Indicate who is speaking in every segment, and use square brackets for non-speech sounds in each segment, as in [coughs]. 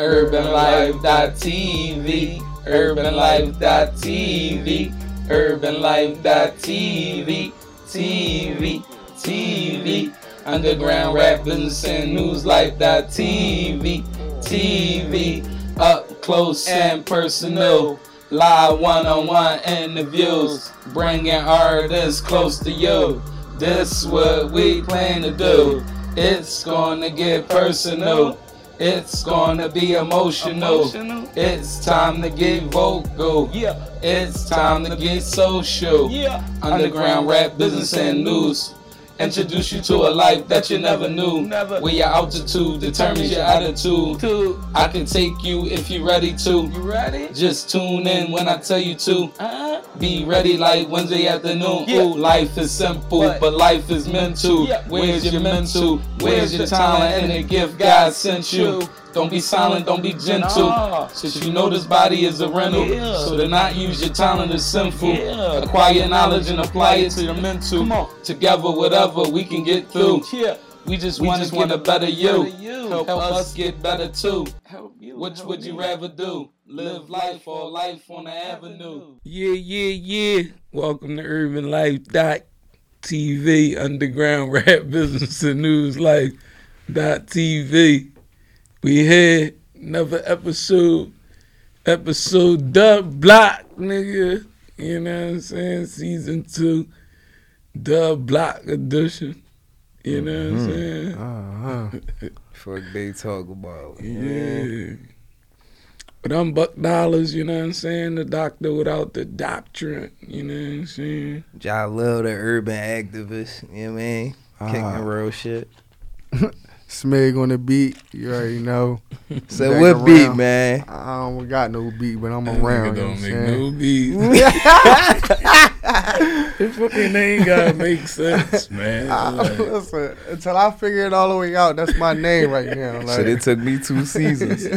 Speaker 1: UrbanLife.tv, UrbanLife.tv, UrbanLife.tv, TV, TV, Underground Rap Business and News Life.tv, TV, up close and personal. Live one-on-one interviews, bringing artists close to you. This what we plan to do. It's gonna get personal. It's gonna be emotional.
Speaker 2: Emotional.
Speaker 1: It's time to get vocal.
Speaker 2: Yeah.
Speaker 1: It's time to get social.
Speaker 2: Yeah.
Speaker 1: Underground rap, business, and news. Introduce you to a life that you never knew.
Speaker 2: Never.
Speaker 1: Where your altitude determines your attitude.
Speaker 2: Two.
Speaker 1: I can take you if you're ready to.
Speaker 2: You ready?
Speaker 1: Just tune in when I tell you to.
Speaker 2: Uh-huh.
Speaker 1: Be ready like Wednesday afternoon.
Speaker 2: Yeah.
Speaker 1: Ooh, life is simple,
Speaker 2: What?
Speaker 1: but life is mental.
Speaker 2: Yeah.
Speaker 1: Where's your mental? Where's your talent and the gift God sent you? Don't be silent, don't be gentle.
Speaker 2: Nah.
Speaker 1: Since you know this body is a rental.
Speaker 2: Yeah.
Speaker 1: So to not use your talent is sinful.
Speaker 2: Yeah.
Speaker 1: Acquire knowledge and apply it to your mental.
Speaker 2: Come on.
Speaker 1: Together, whatever we can get through.
Speaker 2: yeah.
Speaker 1: We just
Speaker 2: We
Speaker 1: want
Speaker 2: just
Speaker 1: to get a
Speaker 2: wanna
Speaker 1: better you.
Speaker 2: better you.
Speaker 1: Help,
Speaker 2: Help
Speaker 1: us
Speaker 2: us
Speaker 1: get better too.
Speaker 2: Help you.
Speaker 1: Which
Speaker 2: help
Speaker 1: would you
Speaker 2: me.
Speaker 1: rather do? Live life or life on the avenue? Yeah, yeah, yeah. Welcome to Urban Life dot TV, Underground Rap Business and News Life dot TV. We here, another episode, episode dub block, nigga. You know what I'm saying? Season two, dub block edition. You know what I'm saying?
Speaker 3: Uh-huh. [laughs] Fuck they talk about.
Speaker 1: Yeah. But I'm Buck Dollars, you know what I'm saying? The doctor without the doctrine, you know what I'm saying?
Speaker 3: I love the urban activist. You know what I mean? Kicking
Speaker 4: Ah.
Speaker 3: real shit. [laughs]
Speaker 4: Smeg on the beat, you already know. [laughs]
Speaker 3: So
Speaker 4: Back
Speaker 3: what beat, man?
Speaker 4: I don't got no beat, but I'm
Speaker 1: That
Speaker 4: around.
Speaker 1: nigga
Speaker 4: you know
Speaker 1: don't
Speaker 4: I'm
Speaker 1: make
Speaker 4: saying?
Speaker 1: no beats. [laughs] His fucking name gotta make sense, man.
Speaker 4: I-
Speaker 1: Like,
Speaker 4: listen, until I figure it all the way out, that's my name right now. [laughs] Like,
Speaker 3: Shit, it took me two seasons.
Speaker 1: he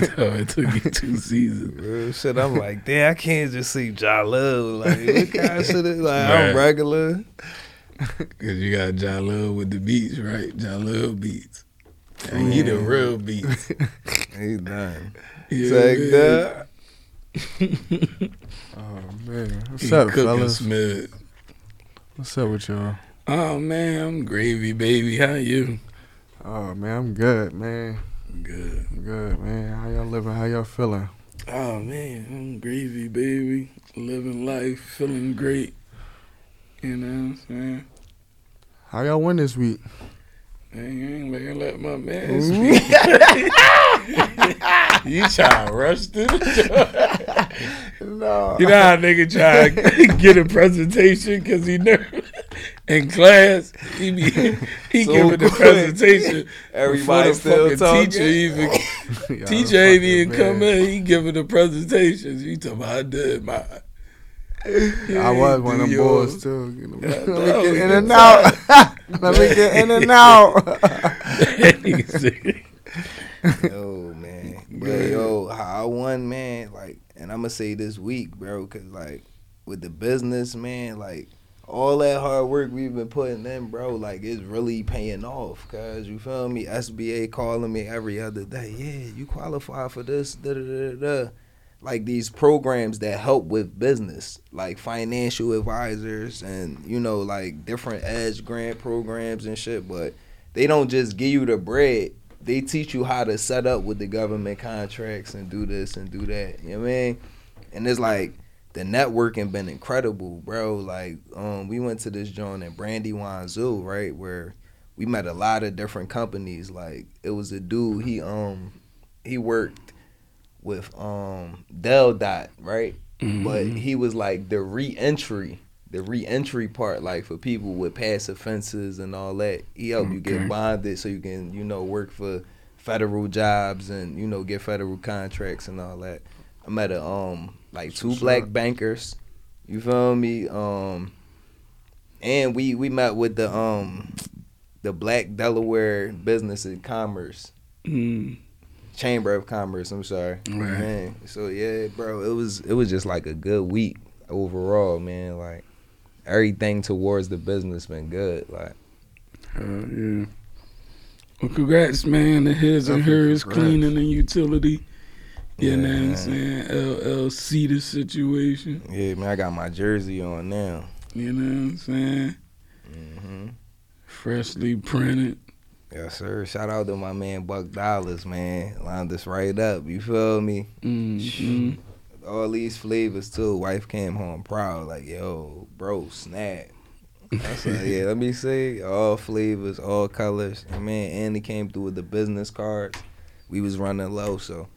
Speaker 1: told it took me two seasons.
Speaker 3: real shit. I'm like, damn, I can't just see Ja Love. Like, what kind of shit is like?
Speaker 1: Right.
Speaker 3: I'm regular. [laughs]
Speaker 1: Cause you got John Love with the beats, right? John Love beats. And he the real beats. [laughs]
Speaker 3: He done.
Speaker 1: Yeah,
Speaker 3: Take that. [laughs]
Speaker 4: oh man, what's
Speaker 1: He
Speaker 4: up, fellas?
Speaker 1: Smith.
Speaker 4: What's up with y'all?
Speaker 1: Oh man, I'm gravy baby. How you?
Speaker 4: Oh man, I'm good, man.
Speaker 1: Good.
Speaker 4: I'm good, man. How y'all living? How y'all feeling?
Speaker 1: Oh man, I'm gravy baby. Living life, feeling great. You know what I'm saying?
Speaker 4: How y'all win this week?
Speaker 1: Man, you ain't letting let my man [laughs] you try to rush this? [laughs]
Speaker 4: No.
Speaker 1: You know how nigga try to [laughs] get a presentation because he nervous in class. He be he
Speaker 3: So
Speaker 1: giving the presentation.
Speaker 3: Everybody still
Speaker 1: the
Speaker 3: talking.
Speaker 1: teacher even teacher ain't even come in. He giving the presentations. He talking about I did my.
Speaker 4: I was one of them boys too. You know, [laughs] Let me get in and out. Let me get in and out.
Speaker 3: yo, man. But yo, how I won, man. Like, and I'm gonna say this week, bro, cause like with the business, man, like all that hard work we've been putting in, bro, like it's really paying off. Cause you feel me? SBA calling me every other day. Yeah, you qualify for this. Da da da da. Like these programs that help with business, like financial advisors and you know like different edge grant programs and shit. But they don't just give you the bread they teach you how to set up with the government contracts and do this and do that. You know what I mean? And it's like the networking been incredible, bro. Like, um, we went to this joint in Brandywine Zoo, right, where we met a lot of different companies. Like, it was a dude, he um he worked with um DelDOT, right? But he was like the re-entry, the re-entry part, like for people with past offenses and all that. He helped you get bonded so you can, you know, work for federal jobs and you know get federal contracts and all that. I met a um like two
Speaker 4: What's
Speaker 3: black bankers. You feel me? Um, and we we met with the um the Black Delaware Business and Commerce
Speaker 1: Mm.
Speaker 3: Chamber of Commerce. I'm sorry,
Speaker 1: Right.
Speaker 3: man. So yeah, bro, it was it was just like a good week overall, man. Like everything towards the business been good. Like
Speaker 1: Uh, yeah. Well, congrats, man, to his and hers cleaning and utility. You yeah, know what I'm saying? LLC the situation.
Speaker 3: Yeah, man, I got my jersey on now.
Speaker 1: You know what I'm saying? Mm-hmm. Freshly printed.
Speaker 3: Yes, sir. Shout out to my man Buck Dollars, man. Lined us right up. You feel me? Mm-hmm. All these flavors too. Wife came home proud, like, yo, bro, snap. That's like, yeah, let me see. All flavors, all colors. And man, Andy came through with the business cards. We was running low, so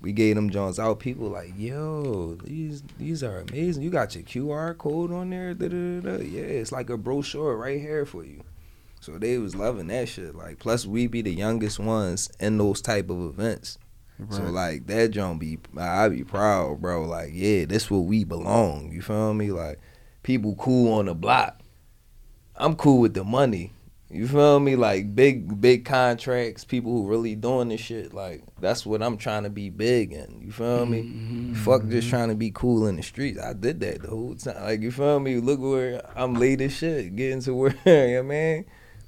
Speaker 3: we gave them Jones out. People like, yo, these these are amazing. You got your QR code on there. Da, da, da. Yeah, it's like a brochure right here for you. So they was loving that shit. Like, plus we be the youngest ones in those type of events. Right. So like that John be, I be proud, bro. Like, yeah, this where we belong. You feel me? Like, people cool on the block. I'm cool with the money. You feel me? Like big, big contracts, people who really doing this shit. Like that's what I'm trying to be big in. You feel me? Mm-hmm. Fuck just trying to be cool in the streets. I did that the whole time. Like you feel me? Look where I'm late as shit, getting to where, you know what I man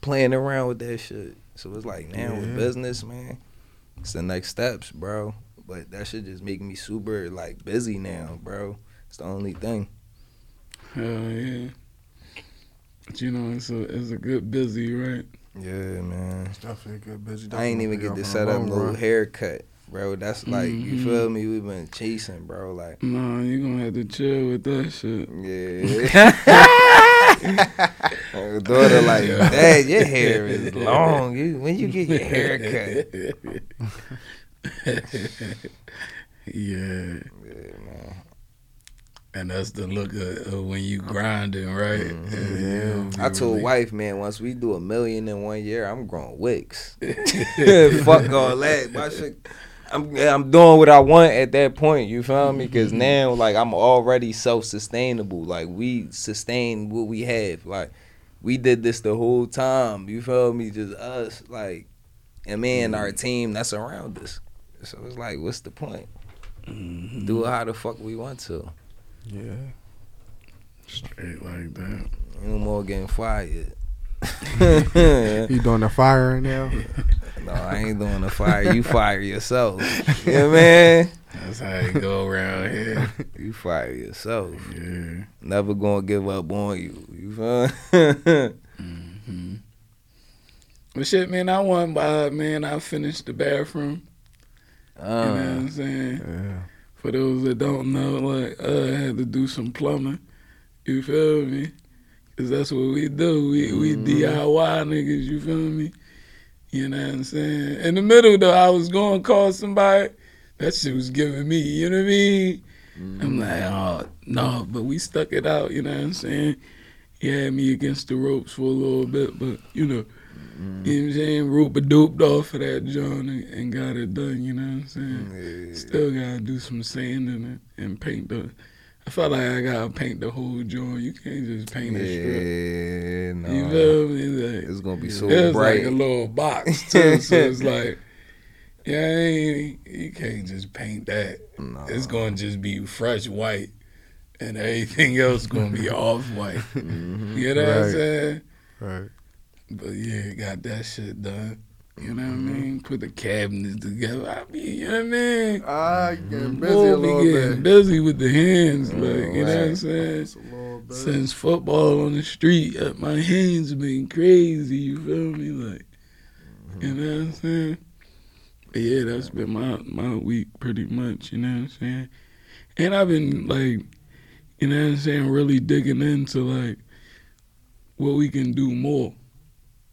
Speaker 3: playing around with that shit. So it's like now yeah. with business, man, it's the next steps, bro. But that should just make me super like busy now, bro. It's the only thing.
Speaker 1: Hell yeah. But you know, it's a it's a good busy, right?
Speaker 3: Yeah, man.
Speaker 4: It's definitely a good busy.
Speaker 3: I ain't even get to set up no haircut, bro. That's like mm-hmm. you feel me. We've been chasing, bro. Like,
Speaker 1: nah, you gonna have to chill with that shit.
Speaker 3: Yeah. [laughs] [laughs] daughter like, Dad, your hair is [laughs] long. You when you get your hair cut.
Speaker 1: yeah. Yeah, man. And that's the look of, of when you grinding, right?
Speaker 3: Mm-hmm. Yeah. I told wife, man, once we do a million in one year, I'm growing wicks. Fuck all that. My shit I'm I'm doing what I want at that point. You feel me? Because mm-hmm. now, like, I'm already self sustainable. Like, we sustain what we have. Like, we did this the whole time. You feel me? Just us, like, and me and our mm-hmm. team that's around us. So it's like, what's the point? Mm-hmm. Do it how the fuck we want to.
Speaker 4: Yeah.
Speaker 1: Straight like that.
Speaker 3: No more getting fired. [laughs]
Speaker 4: you doing the firing right now? [laughs]
Speaker 3: No, I ain't doing the fire. You fire yourself. Yeah, man.
Speaker 1: That's how you go around here.
Speaker 3: You fire yourself.
Speaker 1: Yeah.
Speaker 3: Never gonna give up on you. You feel? mm-hmm.
Speaker 1: But shit, man, I won by man. I finished the bathroom. Uh, you know what I'm saying? Yeah. For those that don't know, like uh, I had to do some plumbing. You feel me? Cause that's what we do. We mm-hmm. we DIY niggas. You feel me? You know what I'm saying? In the middle though, I was going to call somebody. That shit was giving me, you know what I mean? Mm-hmm. I'm like, oh no, but we stuck it out, you know what I'm saying? He had me against the ropes for a little bit, but you know, mm-hmm. you know what I'm saying? Rope a doped off of that joint and, and, got it done, you know what I'm saying? Yeah. Still gotta do some sanding and, and paint the I felt like I gotta paint the whole joint. You can't just paint a strip.
Speaker 3: Yeah, no.
Speaker 1: You feel me? Like,
Speaker 3: it's gonna be so
Speaker 1: it's
Speaker 3: bright.
Speaker 1: like a little box too, so it's [laughs] like, yeah, you can't just paint that. No. It's gonna just be fresh white, and everything [laughs] else gonna be off white. [laughs] Mm-hmm. You know right. what I'm saying?
Speaker 4: Right.
Speaker 1: But yeah, got that shit done. You know what I mm-hmm. mean? Put the cabinets together. I be, you know what I mean?
Speaker 4: I get busy a little getting bit.
Speaker 1: busy with the hands, like you know what I'm saying. Since football on the street, uh, my hands been crazy. You feel me? Like, mm-hmm. you know what I'm saying? But yeah, that's been my my week pretty much. You know what I'm saying? And I've been like, you know what I'm saying, really digging into like what we can do more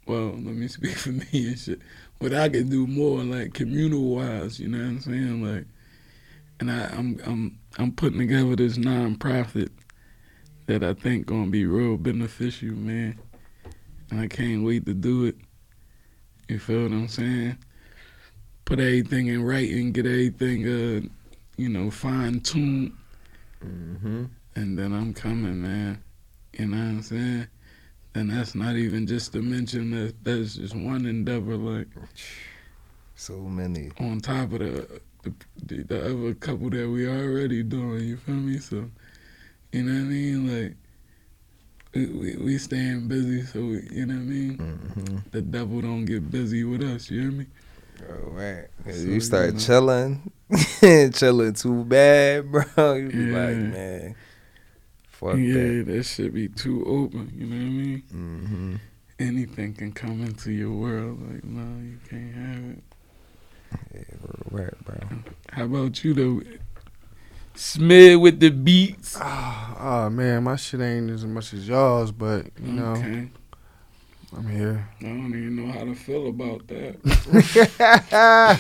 Speaker 1: well, let me [laughs] speak for me and shit. But I can do more like communal wise, you know what I'm saying? Like and I, I'm I'm I'm putting together this nonprofit that I think gonna be real beneficial, man. And I can't wait to do it. You feel what I'm saying? Put everything in writing, get everything uh, you know, fine tuned. Mm-hmm. And then I'm coming, man. You know what I'm saying? And that's not even just to mention that that's just one endeavor. Like
Speaker 3: so many
Speaker 1: on top of the the, the other couple that we already doing. You feel me? So you know what I mean? Like we, we, we staying busy, so we, you know what I mean.
Speaker 3: Mm-hmm.
Speaker 1: The devil don't get busy with us. You hear me?
Speaker 3: Bro, right.
Speaker 1: So,
Speaker 3: you
Speaker 1: you
Speaker 3: start
Speaker 1: know.
Speaker 3: chilling, [laughs] chilling too bad, bro. You be like, man, fuck
Speaker 1: yeah,
Speaker 3: that.
Speaker 1: that should be too open. You know what I mean?
Speaker 3: Mm-hmm.
Speaker 1: Anything can come into your world. Like, no, you can't have it.
Speaker 3: Yeah, rap, bro.
Speaker 1: How about you though? Smid with the beats.
Speaker 4: Oh man, my shit ain't as much as y'all's, but you know, I'm here.
Speaker 1: I don't even know how to feel about that.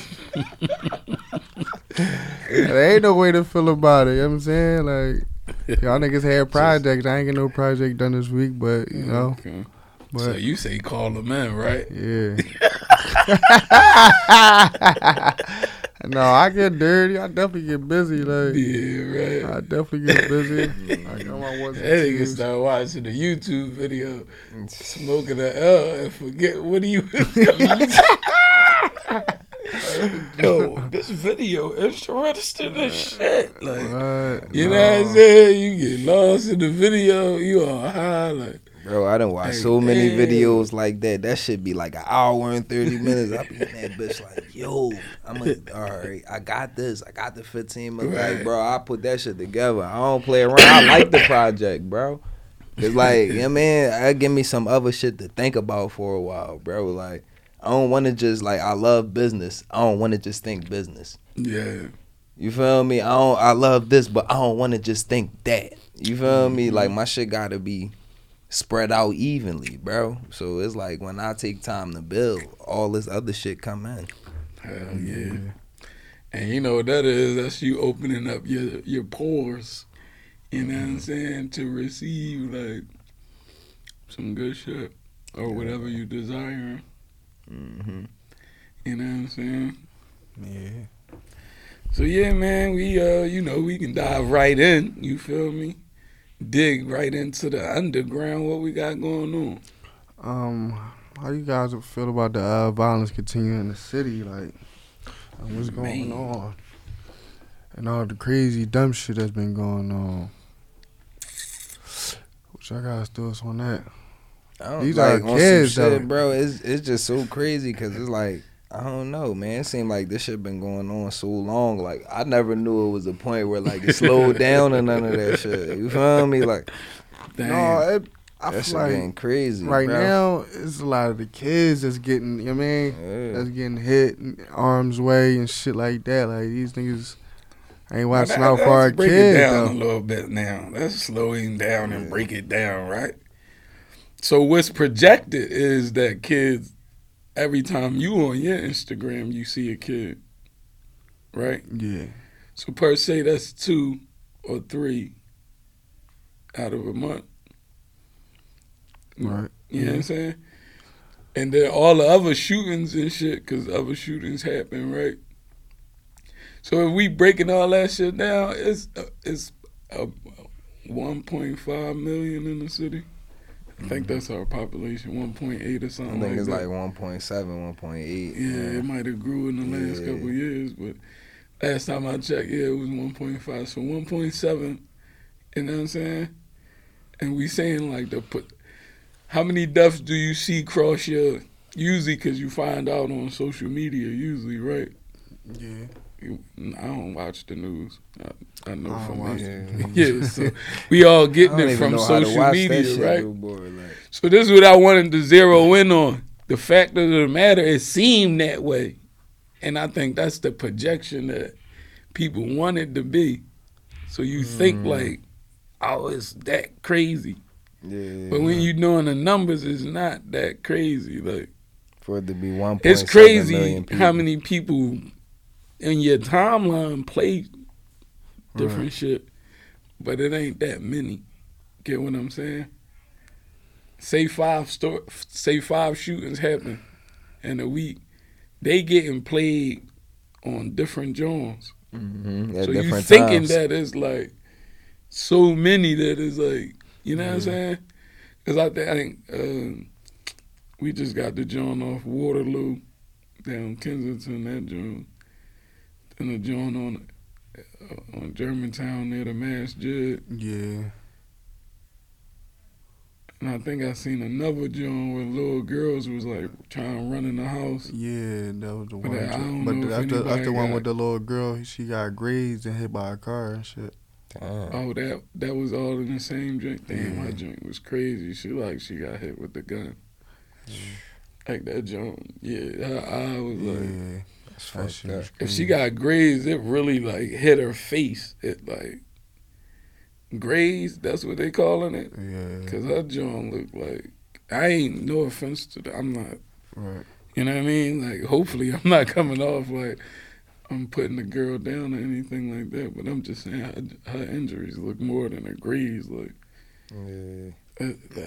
Speaker 1: [laughs]
Speaker 4: there ain't no way to feel about it. You know what I'm saying? Like [laughs] y'all niggas had projects. I ain't get no project done this week, but you mm, know,
Speaker 1: Okay.
Speaker 4: but
Speaker 1: so you say call them in, right?
Speaker 4: yeah. [laughs] no, I get dirty. I definitely get busy. Like
Speaker 1: Yeah,
Speaker 4: I definitely get busy. [laughs] I got my ones
Speaker 1: That
Speaker 4: and
Speaker 1: nigga
Speaker 4: twos.
Speaker 1: start watching the YouTube video, mm. smoking the L, and forget what do you. Yo, this video interesting as shit. Like,
Speaker 4: What?
Speaker 1: you know
Speaker 4: No.
Speaker 1: what I'm saying? You get lost in the video, you on high, like.
Speaker 3: Bro, I done watched
Speaker 1: Hey,
Speaker 3: so many
Speaker 1: damn.
Speaker 3: videos like that. That should be like an hour and 30 minutes. I be in that [laughs] bitch like, yo, I'm all right, I got this. I got the 15 minutes.
Speaker 1: Right.
Speaker 3: Like, bro, I put that shit together. I don't play around. I like the project, bro. It's like, yeah, man, I give me some other shit to think about for a while, bro. Like, I don't want to just, like, I love business. I don't want to just think business.
Speaker 1: Yeah,
Speaker 3: You feel me? I don't. I love this, but I don't want to just think that. You feel me? Mm-hmm. Like my shit gotta be spread out evenly, bro. So it's like when I take time to build, all this other shit come in.
Speaker 1: hell yeah. And you know what that is? That's you opening up your your pores. You know what I'm mm-hmm. saying? To receive like some good shit or whatever you desire.
Speaker 3: Mm-hmm.
Speaker 1: You know what I'm saying?
Speaker 4: Yeah.
Speaker 1: So yeah, man, we uh, you know, we can dive right in. You feel me? Dig right into the underground. What we got going on?
Speaker 4: Um, how you guys feel about the uh, violence continuing in the city? Like, uh, what's going
Speaker 1: Man.
Speaker 4: on? And all the crazy dumb shit that's been going on. What y'all guys thoughts on that?
Speaker 3: I
Speaker 4: These
Speaker 3: like,
Speaker 4: are kids,
Speaker 3: shit,
Speaker 4: though.
Speaker 3: bro. It's it's just so crazy because it's like I don't know, man. It seemed like this shit been going on so long. Like I never knew it was a point where like it slowed down or none of that shit. You feel me? Like
Speaker 1: Damn. [laughs]
Speaker 4: No, it, I
Speaker 3: that shit
Speaker 4: feel like
Speaker 3: getting crazy
Speaker 4: right
Speaker 3: bro.
Speaker 4: now it's a lot of the kids that's getting. You know what I mean?
Speaker 3: Yeah.
Speaker 4: That's getting hit in arms way and shit like that. Like these niggas ain't watching
Speaker 1: Now,
Speaker 4: out
Speaker 1: that-
Speaker 4: for our
Speaker 1: let's break
Speaker 4: kids
Speaker 1: it down
Speaker 4: though.
Speaker 1: a little bit now. Let's slow him down and break it down, right? So what's projected is that kids, every time you on your Instagram, you see a kid, right?
Speaker 4: Yeah.
Speaker 1: So per se, that's two or three out of a month.
Speaker 4: Right.
Speaker 1: You know what I'm saying? And then all the other shootings and shit, because other shootings happen, right? So if we breaking all that shit down, it's uh, it's uh, 1.5 million in the city. I think that's our population, 1.8 or something.
Speaker 3: I think
Speaker 1: like
Speaker 3: it's
Speaker 1: that.
Speaker 3: like 1.7, 1.8.
Speaker 1: Yeah, it might have grew in the last
Speaker 3: Yeah.
Speaker 1: couple of years, but last time I checked, yeah, it was 1.5. So 1.7, you know what I'm saying? And we saying like the put, how many deaths do you see cross your, usually because you find out on social media, usually, right?
Speaker 4: Yeah.
Speaker 1: I don't watch the news. I, I know
Speaker 4: I
Speaker 1: from
Speaker 4: watch. [laughs]
Speaker 3: Yeah.
Speaker 1: So we all getting it from
Speaker 3: know how to
Speaker 1: social media,
Speaker 3: shit,
Speaker 1: right?
Speaker 3: boy, like.
Speaker 1: So this is what I wanted to zero in on. The fact of the matter, it seemed that way. And I think that's the projection that people want it to be. So you think mm. like, oh, it's that crazy.
Speaker 3: Yeah,
Speaker 1: But when you doing the numbers, it's not that crazy. Like
Speaker 3: for it to be 1.7
Speaker 1: it's crazy how many people in your timeline play different shit, but it ain't that many. Get what I'm saying? Say five sto- say five shootings happen in a week, they getting played on different joints.
Speaker 3: Mhm,
Speaker 1: so you thinking
Speaker 3: times.
Speaker 1: that it's like so many that it's like you know what I'm
Speaker 3: Mm-hmm.
Speaker 1: saying? Because I think um, we just got the joint off Waterloo down Kensington that joint, and the joint on uh, on Germantown near the Masjid.
Speaker 4: Yeah.
Speaker 1: And I think I seen another joint where little girls was like trying to run in the house.
Speaker 4: Yeah, that was the
Speaker 1: But
Speaker 4: one.
Speaker 1: I don't
Speaker 4: but
Speaker 1: know if
Speaker 4: that's the, that's the one
Speaker 1: got-
Speaker 4: with the little girl. She got grazed and hit by a car and shit.
Speaker 3: Damn.
Speaker 1: Oh, that that was all in the same joint. Damn, my
Speaker 4: Yeah.
Speaker 1: joint was crazy. She like she got hit with the gun. Like that joint, yeah. I, eye was like,
Speaker 4: Yeah,
Speaker 3: That's
Speaker 4: that
Speaker 3: fucked
Speaker 4: shit
Speaker 3: up.
Speaker 1: if she got grazed, it really like hit her face. It like grazed. That's what they calling it.
Speaker 4: yeah,
Speaker 1: Cause her joint looked like I ain't no offense to that. I'm not.
Speaker 4: right.
Speaker 1: You know what I mean? Like hopefully I'm not [laughs] coming off like I'm putting the girl down or anything like that. But I'm just saying her, her injuries look more than a graze. Like.
Speaker 3: Yeah.
Speaker 1: uh, [clears throat]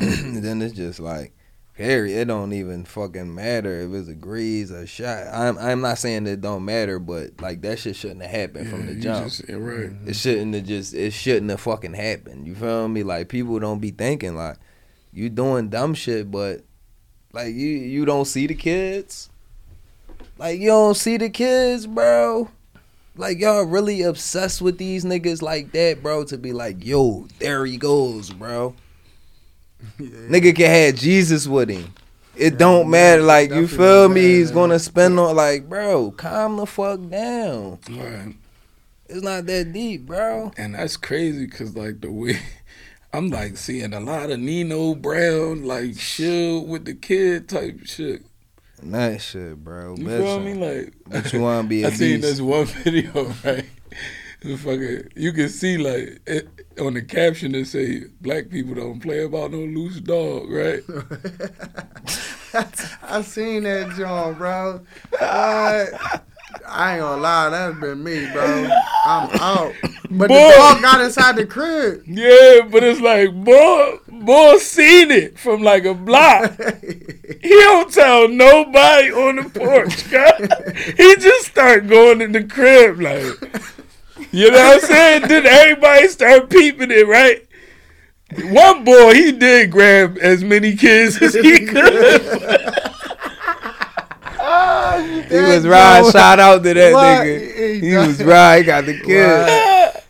Speaker 3: then it's just like, Harry, it don't even fucking matter if it's a grease or shot. I'm I'm not saying it don't matter, but like that shit shouldn't have happened from the jump.
Speaker 1: just- yeah, right.
Speaker 3: It shouldn't have just it shouldn't have fucking happened. You feel me? Like people don't be thinking like you doing dumb shit, but like you you don't see the kids. Like you don't see the kids, bro. Like y'all really obsessed with these niggas like that, bro, to be like, yo, there he goes, bro.
Speaker 4: Yeah. [laughs]
Speaker 3: Nigga can have Jesus with him. It
Speaker 4: Yeah,
Speaker 3: don't matter. Like you feel me? He's gonna spend on like, bro, calm the fuck down.
Speaker 1: Right.
Speaker 3: It's not that deep, bro.
Speaker 1: And that's crazy because, like, the way [laughs] I'm like seeing a lot of Nino Brown, like, chill with the kid type shit.
Speaker 3: That shit, bro.
Speaker 1: You
Speaker 3: Bitch,
Speaker 1: feel me? Like,
Speaker 3: But you wanna be [laughs]
Speaker 1: I seen this one video, right? The fucking, you can see, like, it, on the caption it say, black people don't play about no loose dog, right? [laughs]
Speaker 4: I seen that John, bro. I ain't gonna lie, that's been me, bro. I'm out. But
Speaker 1: Boy.
Speaker 4: the dog got inside the crib.
Speaker 1: Yeah, but it's like, boy, boy seen it from like a block. [laughs] He don't tell nobody on the porch, [laughs] God. He just start going in the crib, like, you know what I'm saying? Then everybody start peeping it, right? One boy, he did grab as many kids as he [laughs] could.
Speaker 3: He was right. Shout out to that
Speaker 4: What?
Speaker 3: nigga.
Speaker 4: He
Speaker 3: He was right. He got the kid.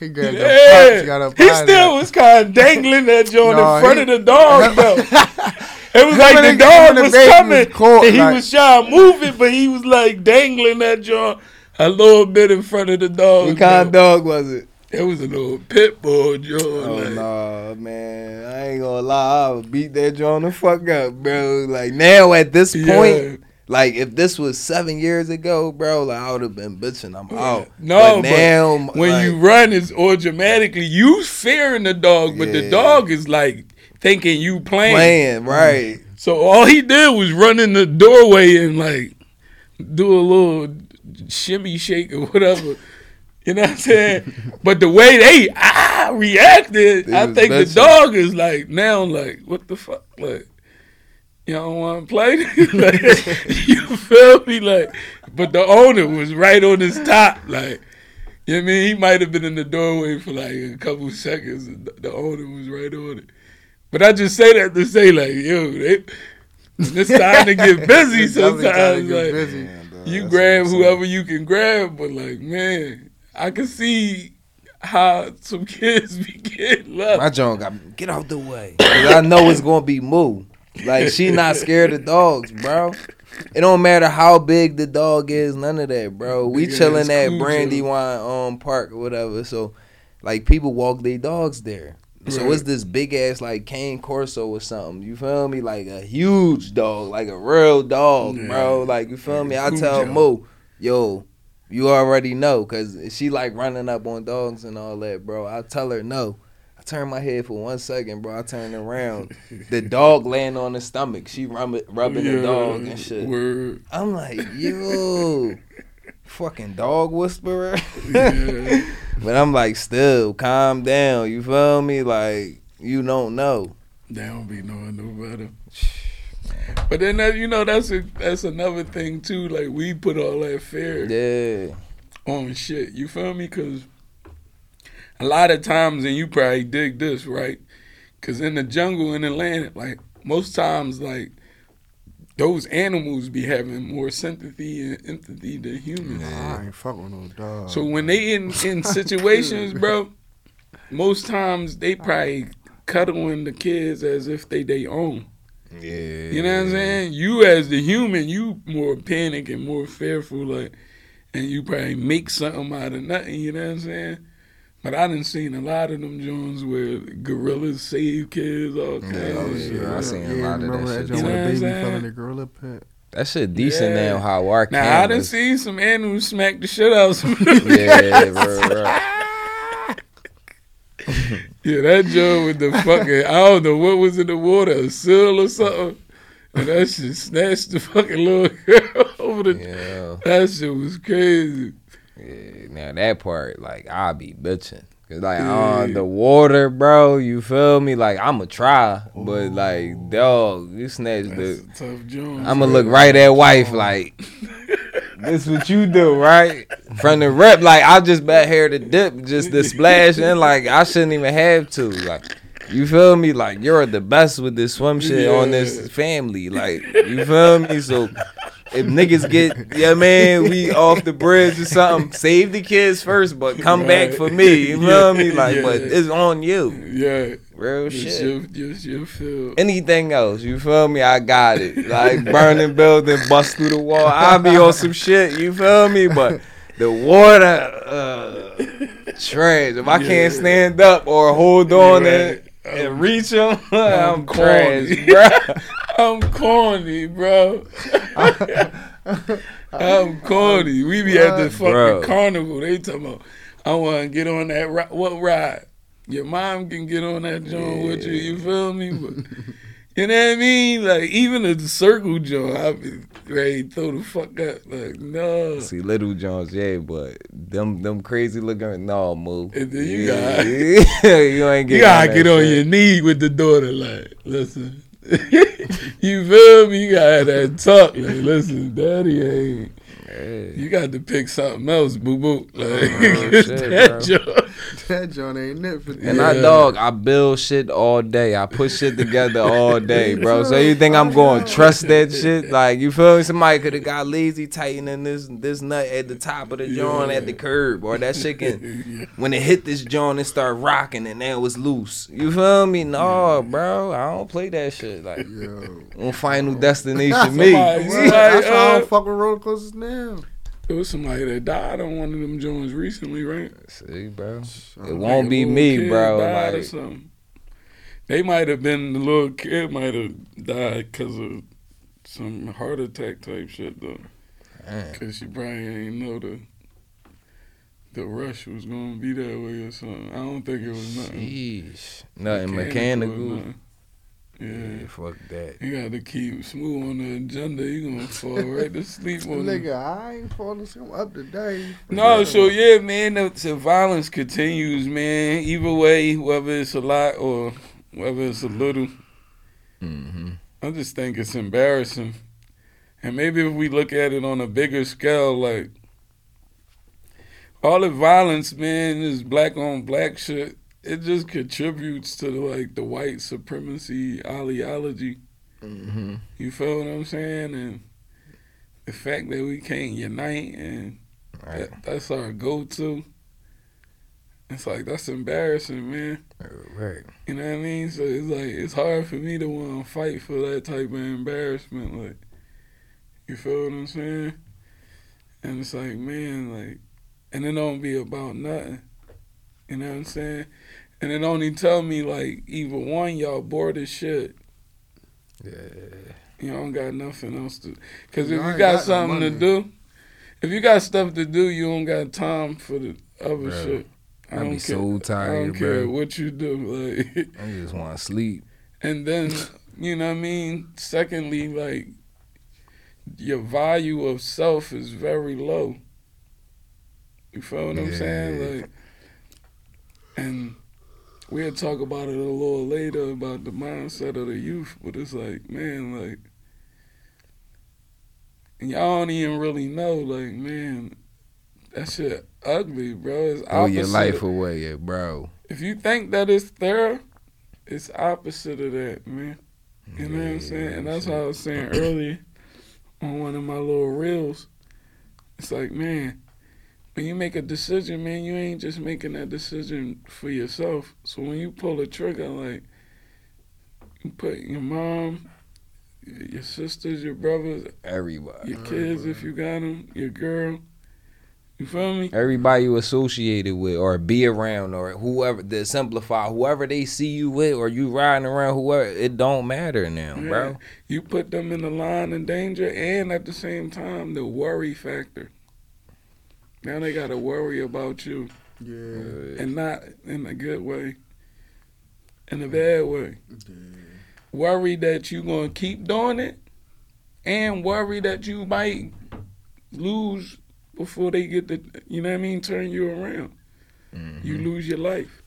Speaker 4: He got the
Speaker 1: Yeah.
Speaker 4: pops, got
Speaker 1: He still was kind of dangling that joint
Speaker 4: No,
Speaker 1: in front
Speaker 4: he-
Speaker 1: of the dog, though. [laughs] It was like the
Speaker 4: the-
Speaker 1: dog was coming,
Speaker 4: was caught,
Speaker 1: and he
Speaker 4: like-
Speaker 1: was trying to move it, but he was like dangling that joint a little bit in front of the dog.
Speaker 3: What kind of dog was it?
Speaker 1: It was a little pit bull joint.
Speaker 3: Oh
Speaker 1: like,
Speaker 3: no, man! I ain't gonna lie. I would beat that joint the fuck up, bro. Like now at this
Speaker 1: yeah.
Speaker 3: point, like if this was seven years ago, bro, like I would have been bitching. I'm out.
Speaker 1: No,
Speaker 3: but
Speaker 1: but when
Speaker 3: like,
Speaker 1: you run, it's automatically you fearing the dog, but the dog is like thinking you playing.
Speaker 3: playing right,
Speaker 1: So all he did was run in the doorway and like do a little shimmy shake or whatever. You know what I'm saying? but the way they ah reacted,
Speaker 3: They
Speaker 1: I think the dog is like now like what the fuck like. You don't want to play? [laughs] like, [laughs] you feel me? Like, but the owner was right on his top. Like, you know what I mean? He might have been in the doorway for like a couple seconds. And the- owner was right on it. But I just say that to say, like, yo, they, it's time to get busy [laughs]
Speaker 4: It's definitely time to
Speaker 1: sometimes.
Speaker 4: get
Speaker 1: Like,
Speaker 4: busy.
Speaker 1: You grab whoever you can grab, but like, man, I can see how some [laughs] kids be getting left.
Speaker 3: My joint got get out the way [coughs] because I know it's gonna be moo. Like she not [laughs] scared of dogs, bro. It don't matter how big the dog is, none of that, bro. We
Speaker 1: Nigga,
Speaker 3: chilling at Brandywine um Park or whatever. So, like people walk their dogs there. So it's this big ass like cane corso or something. You feel me? Like a huge dog, like a real dog,
Speaker 1: Yeah.
Speaker 3: bro. Like you feel me? I tell Mo, yo, you already know, cause she like running up on dogs and all that, bro. I tell her no. I turn my head for one second, bro. I turn around. The [laughs] dog laying on his stomach. She rubbing, rubbing the dog and shit.
Speaker 1: Word.
Speaker 3: I'm like, yo, [laughs] fucking dog whisperer. [laughs]
Speaker 1: Yeah.
Speaker 3: but I'm like, still, calm down. You feel me? Like, you don't know.
Speaker 1: They don't be knowing no better. But then that you know that's a that's another thing too. Like we put all that fear
Speaker 3: Yeah.
Speaker 1: on shit. You feel me? Because a lot of times, and you probably dig this right? Because in the jungle in the land, like most times, like those animals be having more sympathy and empathy than humans.
Speaker 4: I ain't fuck with no dog.
Speaker 1: So when they in in [laughs] situations, [laughs] bro, most times they probably cuddling the kids as if they they own.
Speaker 3: Yeah.
Speaker 1: You know what I'm saying? You as the human, you more panic and more fearful, like, and you probably make something out of nothing. You know what I'm saying? But I done seen a lot of them joints where gorillas save kids, all oh, kinds
Speaker 3: Yeah,
Speaker 1: of
Speaker 3: oh,
Speaker 1: shit.
Speaker 3: yeah, I seen a lot of that
Speaker 4: remember
Speaker 3: shit,
Speaker 4: joint
Speaker 1: too. You know
Speaker 4: the baby
Speaker 1: what I'm
Speaker 4: fell in
Speaker 1: saying?
Speaker 4: the gorilla pit.
Speaker 3: That shit decent
Speaker 1: Yeah.
Speaker 3: now. How our
Speaker 1: Now I done
Speaker 3: cameras.
Speaker 1: seen some animals smack the shit out of some. [laughs] [laughs]
Speaker 3: Yeah, bro, bro. [laughs]
Speaker 1: Yeah, that joint with the fucking I don't know what was in the water, a seal or something. And that shit snatched the fucking little girl over the
Speaker 3: Yeah.
Speaker 1: That shit was crazy.
Speaker 3: Yeah, now that part, like, I'll be bitching. Cause like uh,
Speaker 1: Yeah.
Speaker 3: on the water, bro, you feel me? Like I'ma try, but like dog, you snatch
Speaker 1: That's
Speaker 3: the.
Speaker 1: tough joint.
Speaker 3: I'ma look right at wife like, this what you do, right? From the rep, like I just bet here to dip, just the splash, and like I shouldn't even have to, like. You feel me? Like you're the best with this swim shit on this family. Like you feel me? So if niggas get yeah man, we [laughs] off the bridge or something, save the kids first, but come back for me. You feel me? Like,
Speaker 1: Yeah.
Speaker 3: but it's on you.
Speaker 1: Yeah.
Speaker 3: Real
Speaker 1: Just
Speaker 3: shit.
Speaker 1: your, just your feel.
Speaker 3: Anything else, you feel me? I got it. Like burning building, bust through the wall. I'll be on some shit, you feel me? But the water, uh, trash. If I
Speaker 1: Yeah.
Speaker 3: can't stand up or hold on
Speaker 1: Right.
Speaker 3: and, and reach them, [laughs]
Speaker 1: I'm
Speaker 3: I'm trash, bro. [laughs]
Speaker 1: I'm corny, bro. I'm corny. We be at the fucking
Speaker 3: Bro.
Speaker 1: carnival. They talking about, I want to get on that. What ride? Your mom can get on that joint with you. You feel me? But you know what I mean? Like even a circle joint, I be ready to throw the fuck up. Like no.
Speaker 3: See, little Jones, yeah, but them them crazy looking, no, move.
Speaker 1: You
Speaker 3: yeah,
Speaker 1: got- [laughs]
Speaker 3: you ain't
Speaker 1: get
Speaker 3: You
Speaker 1: gotta get on your knee with the daughter, like, listen. [laughs] [laughs] you feel me? You gotta have that talk, like, listen, daddy ain't.
Speaker 3: Yeah.
Speaker 1: You got to pick something else, boo boo. Like,
Speaker 3: Oh, shit, [laughs]
Speaker 1: that
Speaker 3: bro.
Speaker 1: joint. [laughs]
Speaker 4: That joint ain't it for
Speaker 3: And I dog, I build shit all day. I put shit together all day, bro. So you think I'm going [laughs] to trust that shit? Like you feel me? Somebody could have got lazy tightening this this nut at the top of the joint at the curb, or that shit can [laughs] when it hit this joint it start rocking and then it was loose. You feel me? No, bro, I don't play that shit. Like
Speaker 4: Yo.
Speaker 3: on Final Destination, me.
Speaker 1: Somebody-
Speaker 4: that's why I
Speaker 1: uh,
Speaker 4: don't fuck with roller coasters now.
Speaker 1: There was somebody that died on one of them joints recently, right?
Speaker 3: See, bro, it
Speaker 1: Like
Speaker 3: won't be me,
Speaker 1: kid
Speaker 3: bro.
Speaker 1: died or
Speaker 3: Like
Speaker 1: something. They might have been the little kid might have died because of some heart attack type shit though. Because she probably ain't know the the rush was gonna be that way or something. I don't think it was nothing
Speaker 3: Sheesh. Nothing
Speaker 1: or
Speaker 3: mechanical.
Speaker 1: Yeah.
Speaker 3: Yeah, fuck that.
Speaker 1: You got to keep smooth on the agenda. You gonna fall [laughs] right to sleep on it.
Speaker 4: Nigga, I ain't falling asleep. I'm up today.
Speaker 1: No, so yeah, man, the, the violence continues, man. Either way, whether it's a lot or whether it's a little,
Speaker 3: Mm-hmm.
Speaker 1: I just think it's embarrassing. And maybe if we look at it on a bigger scale, like all the violence, man, is black on black shit. It just contributes to like the white supremacy ideology.
Speaker 3: Mm-hmm.
Speaker 1: You feel what I'm saying? And the fact that we can't unite and
Speaker 3: Right.
Speaker 1: that, that's our go-to. It's like that's embarrassing, man.
Speaker 3: Right.
Speaker 1: You know what I mean? So it's like it's hard for me to want to fight for that type of embarrassment. Like, you feel what I'm saying? And it's like, man, like, and it don't be about nothing. You know what I'm saying? And it only tell me like either one y'all bored as shit.
Speaker 3: Yeah.
Speaker 1: You don't got nothing else to. Because if
Speaker 4: Y'all
Speaker 1: got,
Speaker 4: got
Speaker 1: something to do, if you got stuff to do, you don't got time for the other
Speaker 3: Bro,
Speaker 1: shit. I
Speaker 3: I
Speaker 1: don't
Speaker 3: be
Speaker 1: care.
Speaker 3: so
Speaker 1: I don't care
Speaker 3: bro.
Speaker 1: what you do. Like, [laughs]
Speaker 3: I just want to sleep.
Speaker 1: and then you know what I mean. Secondly, like your value of self is very low. You feel what I'm saying? Like, and we'll talk about it a little later about the mindset of the youth. But it's like, man, like, and y'all don't even really know, like, man, that shit ugly, bro. It's
Speaker 3: Throw your life away, yeah, bro.
Speaker 1: if you think that it's thorough, it's opposite of that, man. You know what I'm saying? And that's how I was saying earlier on one of my little reels. It's like, man, when you make a decision, man, you ain't just making that decision for yourself. So when you pull a trigger, like, You put your mom, your sisters, your brothers,
Speaker 2: Everybody.
Speaker 1: your kids if you got them, your girl. You feel me?
Speaker 2: Everybody you associated with or be around or whoever to simplify whoever they see you with or you riding around whoever it don't matter now,
Speaker 1: Yeah.
Speaker 2: bro.
Speaker 1: You put them in the line of danger, and at the same time, the worry factor. Now they got to worry about you,
Speaker 4: Yeah.
Speaker 1: and not in a good way, in a bad way. Worry that you gonna keep doing it, and worry that you might lose before they get the, you know what I mean, turn you around. You lose your life.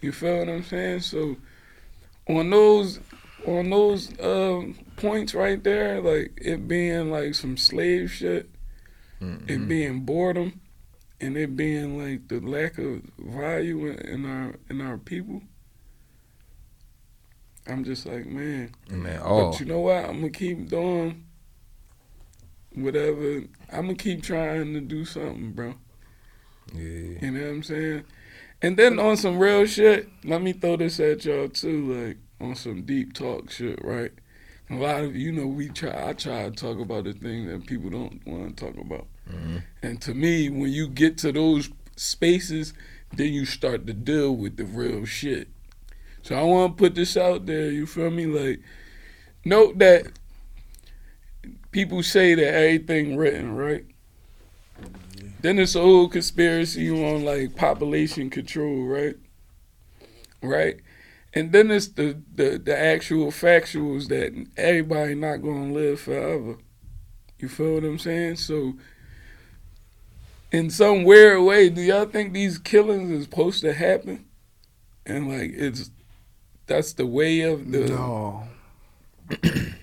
Speaker 1: You feel what I'm saying? So on those on those um, points right there, like it being like some slave shit, it being boredom, and it being like the lack of value in, in our in our people. I'm just like, man.
Speaker 2: Man, oh
Speaker 1: But you know what? I'm gonna keep doing whatever. I'm gonna keep trying to do something, bro.
Speaker 2: yeah.
Speaker 1: You know what I'm saying? And then on some real shit, let me throw this at y'all too, like on some deep talk shit, right? A lot of you know we try. I try to talk about the things that people don't want to talk about. Mm-hmm. And to me, when you get to those spaces, then you start to deal with the real shit. So I want to put this out there. You feel me? Like, note that people say that everything written, right? Mm-hmm. Then it's a whole conspiracy on like population control, right? Right? And then it's the, the, the actual factuals that everybody not gonna live forever. You feel what I'm saying? So in some weird way, do y'all think these killings is supposed to happen? And like it's that's the way of the
Speaker 4: No. [clears throat]
Speaker 3: I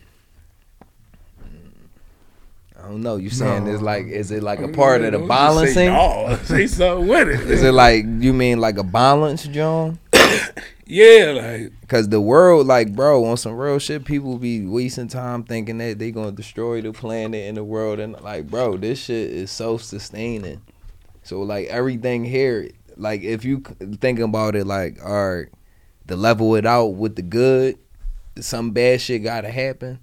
Speaker 3: don't know. You saying
Speaker 4: No.
Speaker 3: it's like is it like a part of the
Speaker 1: don't say
Speaker 3: balancing?
Speaker 1: no. Say something with it.
Speaker 3: Is it like you mean like a balance, John? [coughs]
Speaker 1: yeah, like
Speaker 3: Cause the world, like, bro, on some real shit, people be wasting time thinking that they gonna destroy the planet and the world, and like, bro, this shit is self-sustaining. So like everything here, like if you thinking about it, like, all right, to level it out with the good, some bad shit gotta happen.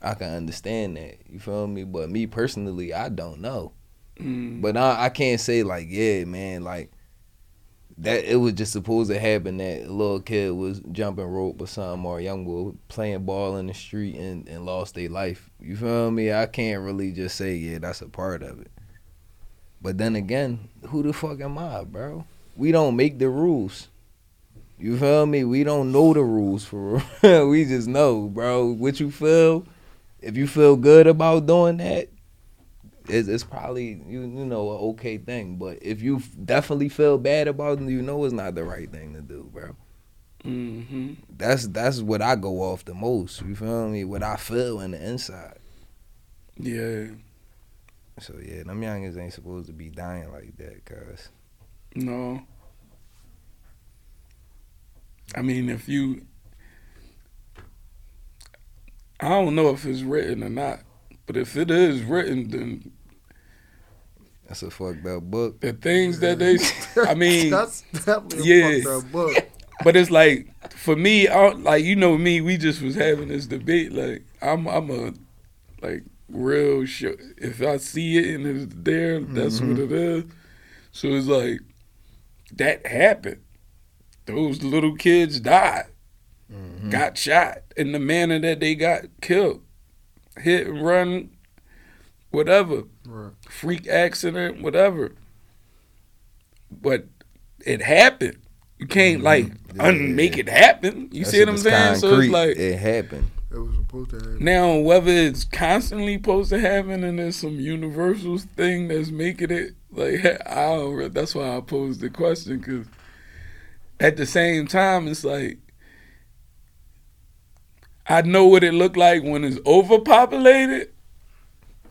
Speaker 3: I can understand that. You feel me? But me personally, I don't know.
Speaker 1: mm,
Speaker 3: But I, I can't say like, yeah, man, like that. It was just supposed to happen that a little kid was jumping rope or something, or a young boy playing ball in the street and, and lost their life. You feel me? I can't really just say, yeah, that's a part of it. But then again, who the fuck am I, bro? We don't make the rules. You feel me? We don't know the rules for real. [laughs] we just know, bro. What you feel? If you feel good about doing that, it's, it's probably you you know an okay thing. But if you definitely feel bad about it, you know it's not the right thing to do, bro.
Speaker 1: hmm
Speaker 3: That's that's what I go off the most. You feel me? What I feel in the inside.
Speaker 1: yeah,
Speaker 3: So yeah, them youngins ain't supposed to be dying like that, cause
Speaker 1: no. I mean, if you, I don't know if it's written or not, but if it is written, then
Speaker 3: that's a fucked up book.
Speaker 1: the things that they, I [laughs] mean,
Speaker 4: that's definitely
Speaker 1: yeah.
Speaker 4: a fucked up book.
Speaker 1: But it's like for me, I, like you know me, we just was having this debate. Like I'm, I'm a like real sure. If I see it and it's there, that's what mm-hmm. it is. So it's like that happened. Those little kids died, mm-hmm. got shot in the manner that they got killed, hit and run, whatever,
Speaker 4: Right.
Speaker 1: freak accident, whatever. But it happened. You can't mm-hmm. like
Speaker 3: Yeah.
Speaker 1: unmake it happen. You
Speaker 3: That
Speaker 1: see what I'm
Speaker 3: is
Speaker 1: saying? So it's like
Speaker 3: it happened.
Speaker 4: It was supposed to happen.
Speaker 1: now whether it's constantly supposed to happen and there's some universal thing that's making it like [laughs] I don't. That's why I posed the question because at the same time it's like I know what it looked like when it's overpopulated,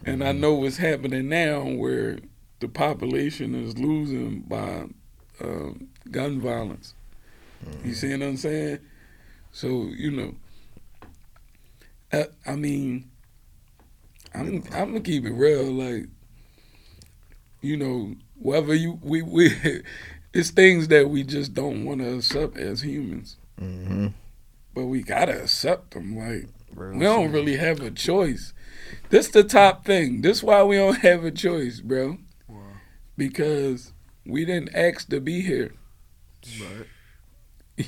Speaker 1: and I know what's happening now where the population is losing by um, gun violence. You see what I'm saying? So you know, uh, I mean, I'm I'm gonna keep it real. Like, you know, whether you we we, [laughs] it's things that we just don't want to accept as humans.
Speaker 3: hmm
Speaker 1: but we gotta accept them. Like
Speaker 3: Real
Speaker 1: we don't
Speaker 3: shit.
Speaker 1: really have a choice. This the top thing. This why we don't [laughs] have a choice, bro. Because we didn't ask to be here. [laughs]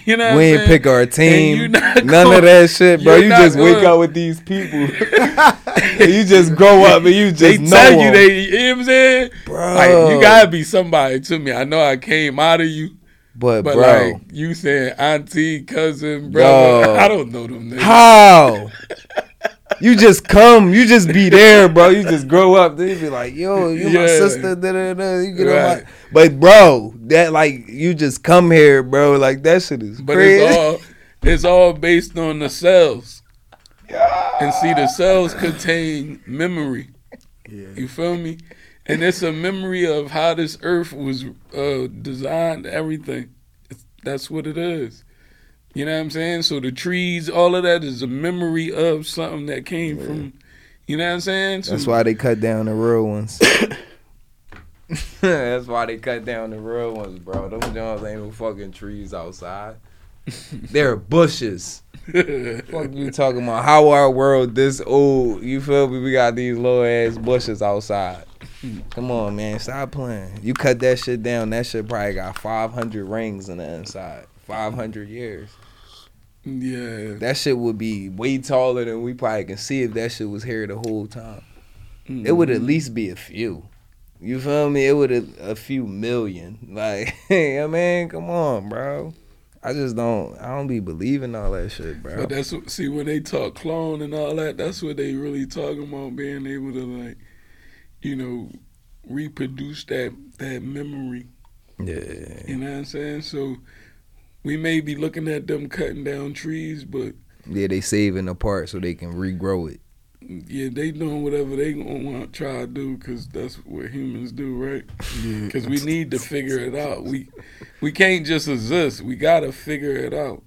Speaker 1: You know,
Speaker 3: We
Speaker 1: I'm
Speaker 3: ain't
Speaker 1: saying?
Speaker 3: pick our team. [laughs] None
Speaker 1: gonna-
Speaker 3: of that shit, bro.
Speaker 1: you're
Speaker 3: You
Speaker 1: not
Speaker 3: just wake
Speaker 1: gonna-
Speaker 3: up with these people. you just grow up and you just
Speaker 1: They
Speaker 3: know
Speaker 1: tell you
Speaker 3: 'em.
Speaker 1: they, you know what I'm saying?
Speaker 3: bro.
Speaker 1: Like you gotta be somebody to me. I know I came out of you,
Speaker 3: but,
Speaker 1: but
Speaker 3: bro,
Speaker 1: like you saying auntie, cousin, brother,
Speaker 3: Yo.
Speaker 1: I don't know them niggas.
Speaker 3: how? [laughs] you just come, you just be there, bro. You just grow up. Then you be like, yo, you my sister. Da, da, da. You get on
Speaker 1: Right.
Speaker 3: my. But bro, that like you just come here, bro. Like that shit is
Speaker 1: But
Speaker 3: crazy.
Speaker 1: it's all it's all based on the cells. Yeah. And see the cells contain memory.
Speaker 4: Yeah.
Speaker 1: You feel me? And it's a memory of how this earth was uh, designed, everything. It's, that's what it is. You know what I'm saying? So the trees, all of that is a memory of something that came from, you know what I'm saying? So,
Speaker 3: That's why they cut down the real ones. [coughs] [laughs]
Speaker 2: That's why they cut down the real ones, bro. Them Jones ain't no fucking trees outside. [laughs] They're bushes. [laughs] Fuck you talking about? How our world this old? You feel me? We got these little ass bushes outside.
Speaker 3: Come on, man, stop playing. You cut that shit down. That shit probably got 500 rings in the inside. 500 years.
Speaker 1: yeah.
Speaker 3: That shit would be way taller than we probably can see if that shit was here the whole time. It would at mm-hmm. least be a few. You feel me? It would a, a few million. [laughs] Like, hey, I mean, come on, bro. I just don't. I don't be believing all that shit, bro.
Speaker 1: But that's what, see when they talk clone and all that. That's what they really talking about being able to like, you know, reproduce that that memory.
Speaker 3: yeah,
Speaker 1: You know what I'm saying? So we may be looking at them cutting down trees, but
Speaker 3: yeah. They saving the part so they can regrow it.
Speaker 1: yeah, they doing whatever they gonna want to try to do because that's what humans do, right?
Speaker 4: Yeah.
Speaker 1: Because we need to figure it out. We we can't just exist. We gotta figure it out.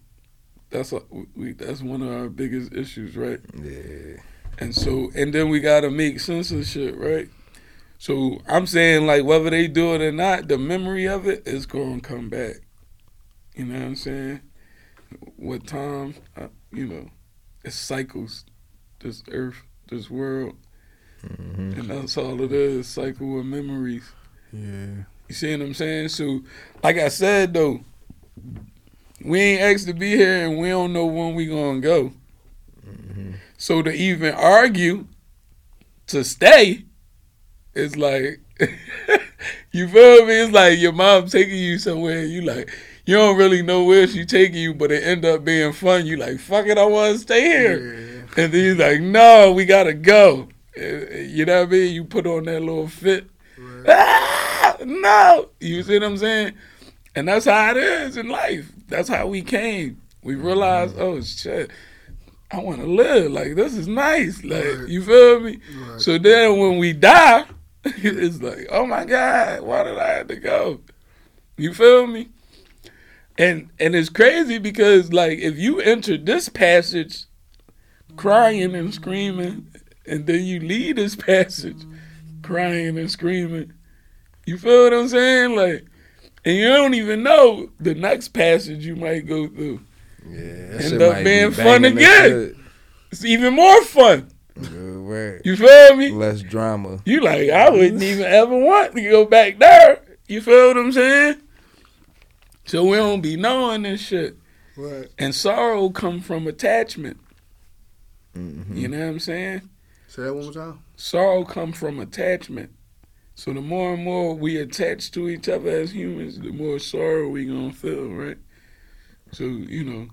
Speaker 1: That's a, we, that's one of our biggest issues, right?
Speaker 3: Yeah,
Speaker 1: And so, and then we gotta make sense of shit, right? So I'm saying, like, whether they do it or not, the memory of it is gonna come back. You know what I'm saying? With time, uh, you know, it cycles. This earth, this world,
Speaker 3: Mhm.
Speaker 1: and that's all it is. Cycle of memories.
Speaker 4: Yeah.
Speaker 1: You see what I'm saying? So, like I said though, we ain't asked to be here, and we don't know when we gonna go. So to even argue to stay is like, [laughs] you feel me? It's like your mom taking you somewhere. You like, you don't really know where she taking you, but it end up being fun. You like, fuck it, I want to stay here. And then he's like, no, we gotta go. You know what I mean? You put on that little fit. Ah, no, you see what I'm saying? And that's how it is in life. That's how we came. We realized, oh shit, I want to live. Like this is nice. Like
Speaker 4: Right.
Speaker 1: you feel me?
Speaker 4: Right.
Speaker 1: So then when we die, [laughs] it's like, oh my god, why did I have to go? You feel me? And and it's crazy because like if you enter this passage crying and screaming, and then you leave this [laughs] passage crying and screaming, you feel what I'm saying? Like, and you don't even know the next passage you might go through.
Speaker 3: yeah.
Speaker 1: End up being be fun again. It's even more fun.
Speaker 3: Shit. Good word.
Speaker 1: You feel me?
Speaker 3: Less drama.
Speaker 1: You like, I wouldn't [laughs] even ever want to go back there. You feel what I'm saying? So we don't be knowing this shit.
Speaker 4: Right.
Speaker 1: And sorrow come from attachment.
Speaker 3: Mhm.
Speaker 1: You know what I'm saying?
Speaker 4: Say that one more time.
Speaker 1: Sorrow come from attachment. So the more and more we attach to each other as humans, the more sorrow we gonna feel, right? So, you know,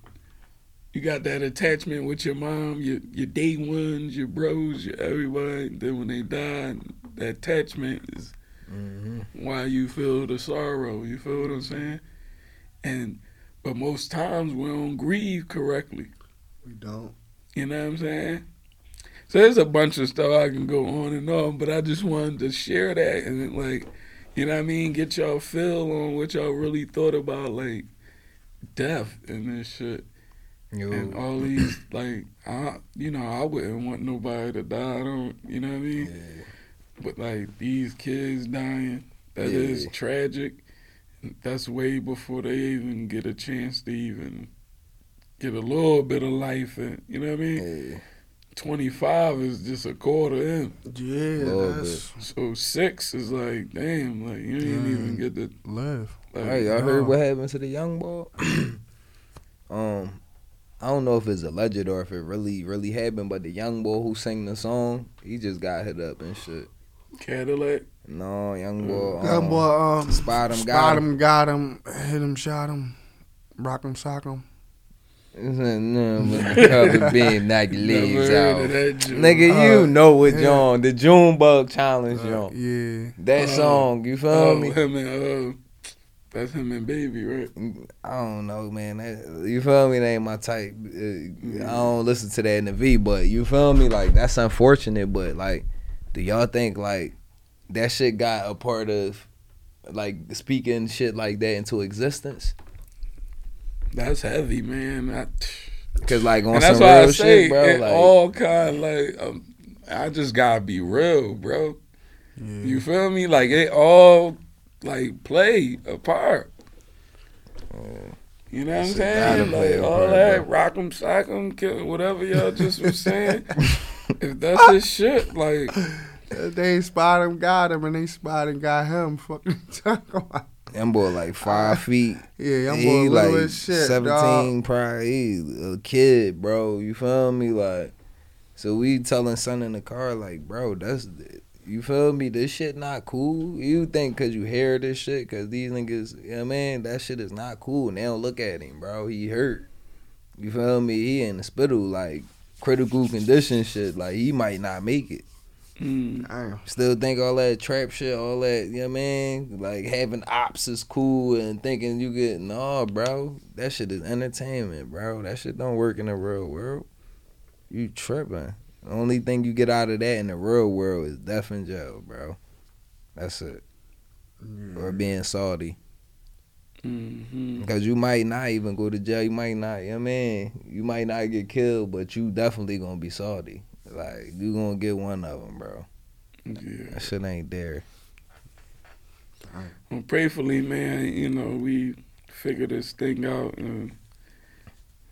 Speaker 1: you got that attachment with your mom, your your day ones, your bros, your everybody. Then when they die, that attachment is
Speaker 3: Mhm.
Speaker 1: why you feel the sorrow. You feel what I'm saying? And but most times we don't grieve correctly.
Speaker 4: We don't.
Speaker 1: You know what I'm saying? So there's a bunch of stuff I can go on and on, but I just wanted to share that and like, you know what I mean, get y'all feel on what y'all really thought about like death and this shit
Speaker 3: Yo,
Speaker 1: and all these like, I, you know, I wouldn't want nobody to die. I don't, you know what I mean?
Speaker 3: yeah.
Speaker 1: But like these kids dying, that is
Speaker 3: Yeah.
Speaker 1: tragic. That's way before they even get a chance to even get a little bit of life in. You know what I mean?
Speaker 3: Yeah.
Speaker 1: 25 is just a quarter in.
Speaker 4: Yeah, that's
Speaker 1: So six is like, damn, like you didn't even get to.
Speaker 4: live.
Speaker 1: Like,
Speaker 3: Hey, y'all
Speaker 4: no.
Speaker 3: heard what happened to the young boy? [clears throat] um, I don't know if it's alleged or if it really, really happened, but the young boy who sang the song, he just got hit up and shit.
Speaker 1: Cadillac.
Speaker 3: No, young boy. Um,
Speaker 4: Young boy, um,
Speaker 3: spot him,
Speaker 4: spot
Speaker 3: got him.
Speaker 4: him, got him, hit him, shot him, rock him, sock him.
Speaker 3: No, but the cover being knock your legs out.
Speaker 1: of that joke.
Speaker 3: Nigga,
Speaker 4: Uh,
Speaker 3: you know what
Speaker 4: yeah.
Speaker 3: John, the Junebug challenge,
Speaker 4: Uh,
Speaker 3: John.
Speaker 4: yeah,
Speaker 3: That
Speaker 1: Uh,
Speaker 3: song, you feel
Speaker 1: Oh,
Speaker 3: me?
Speaker 1: him and uh, that's him and Baby, right?
Speaker 3: I don't know, man. That, you feel me? That ain't my type. Uh, I don't listen to that in the V, but you feel me? Like that's unfortunate, but like, do y'all think like that shit got a part of like speaking shit like that into existence?
Speaker 1: That's heavy, man. I,
Speaker 3: Cause like on
Speaker 1: and
Speaker 3: some real
Speaker 1: I say
Speaker 3: shit, bro.
Speaker 1: it
Speaker 3: Like,
Speaker 1: all kind like um, I just gotta be real, bro.
Speaker 4: yeah.
Speaker 1: You feel me? Like it all like play a part. You know what I'm saying? Like all
Speaker 3: part,
Speaker 1: that
Speaker 3: bro.
Speaker 1: rock 'em, sock 'em, kill whatever y'all just was saying. [laughs] if that's his shit, like
Speaker 4: They spot him, got him, and they spot and got him. [laughs] Fucking talk about.
Speaker 3: them boy like five [laughs] feet.
Speaker 4: Yeah, young boy little
Speaker 3: like
Speaker 4: as shit,
Speaker 3: seventeen,
Speaker 4: dog.
Speaker 3: probably he a kid, bro. You feel me? Like, so we telling son in the car, like, bro, that's you feel me? This shit not cool. You think cause you hear this shit, cause these niggas, you know what I mean? That shit is not cool. And they don't look at him, bro. He hurt. You feel me? He in the hospital, like critical condition shit. Like he might not make it.
Speaker 1: mm,
Speaker 3: Still think all that trap shit, all that, you know what I mean? Like having ops is cool and thinking you get, no, bro. That shit is entertainment, bro. That shit don't work in the real world. You tripping. The only thing you get out of that in the real world is death in jail, bro. That's it. Or being salty.
Speaker 1: hmm
Speaker 3: Because you might not even go to jail. You might not, you know I mean? You might not get killed, but you definitely gonna be salty. Like, you gonna get one of them, bro.
Speaker 1: yeah.
Speaker 3: That shit ain't there.
Speaker 1: Well, prayfully, man, you know, we figure this thing out and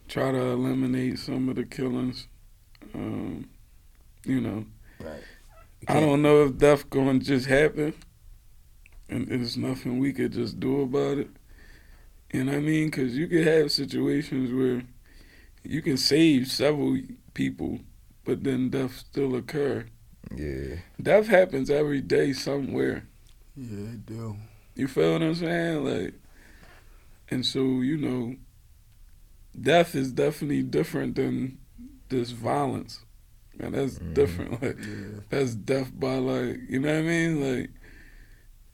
Speaker 1: try to eliminate some of the killings. Um, you know,
Speaker 3: Right.
Speaker 1: I don't know if death gonna just happen, and there's nothing we could just do about it. And I mean? Because you could have situations where you can save several people, but then death still occur.
Speaker 3: Yeah.
Speaker 1: Death happens every day somewhere.
Speaker 4: Yeah, they do.
Speaker 1: You feel what I'm saying? Like, and so you know, death is definitely different than this violence, and that's
Speaker 3: Mhm.
Speaker 1: different. Like,
Speaker 4: Yeah.
Speaker 1: that's death by like, you know what I mean? Like,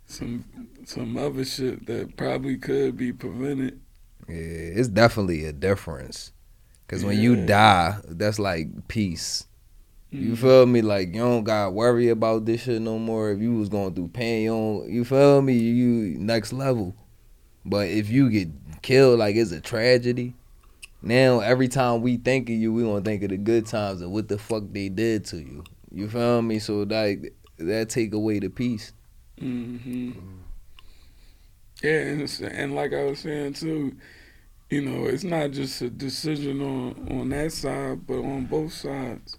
Speaker 1: some some other shit that probably could be prevented.
Speaker 3: Yeah, it's definitely a difference. Cause when you die, that's like peace. You
Speaker 1: Mhm.
Speaker 3: feel me? Like you don't got to worry about this shit no more. If you was going through pain, you don't, you feel me? You next level. But if you get killed, like it's a tragedy. Now every time we think of you, we gonna think of the good times and what the fuck they did to you. You feel me? So like that take away the peace.
Speaker 1: hmm Yeah, and, and like I was saying too, you know, it's not just a decision on on that side, but on both sides.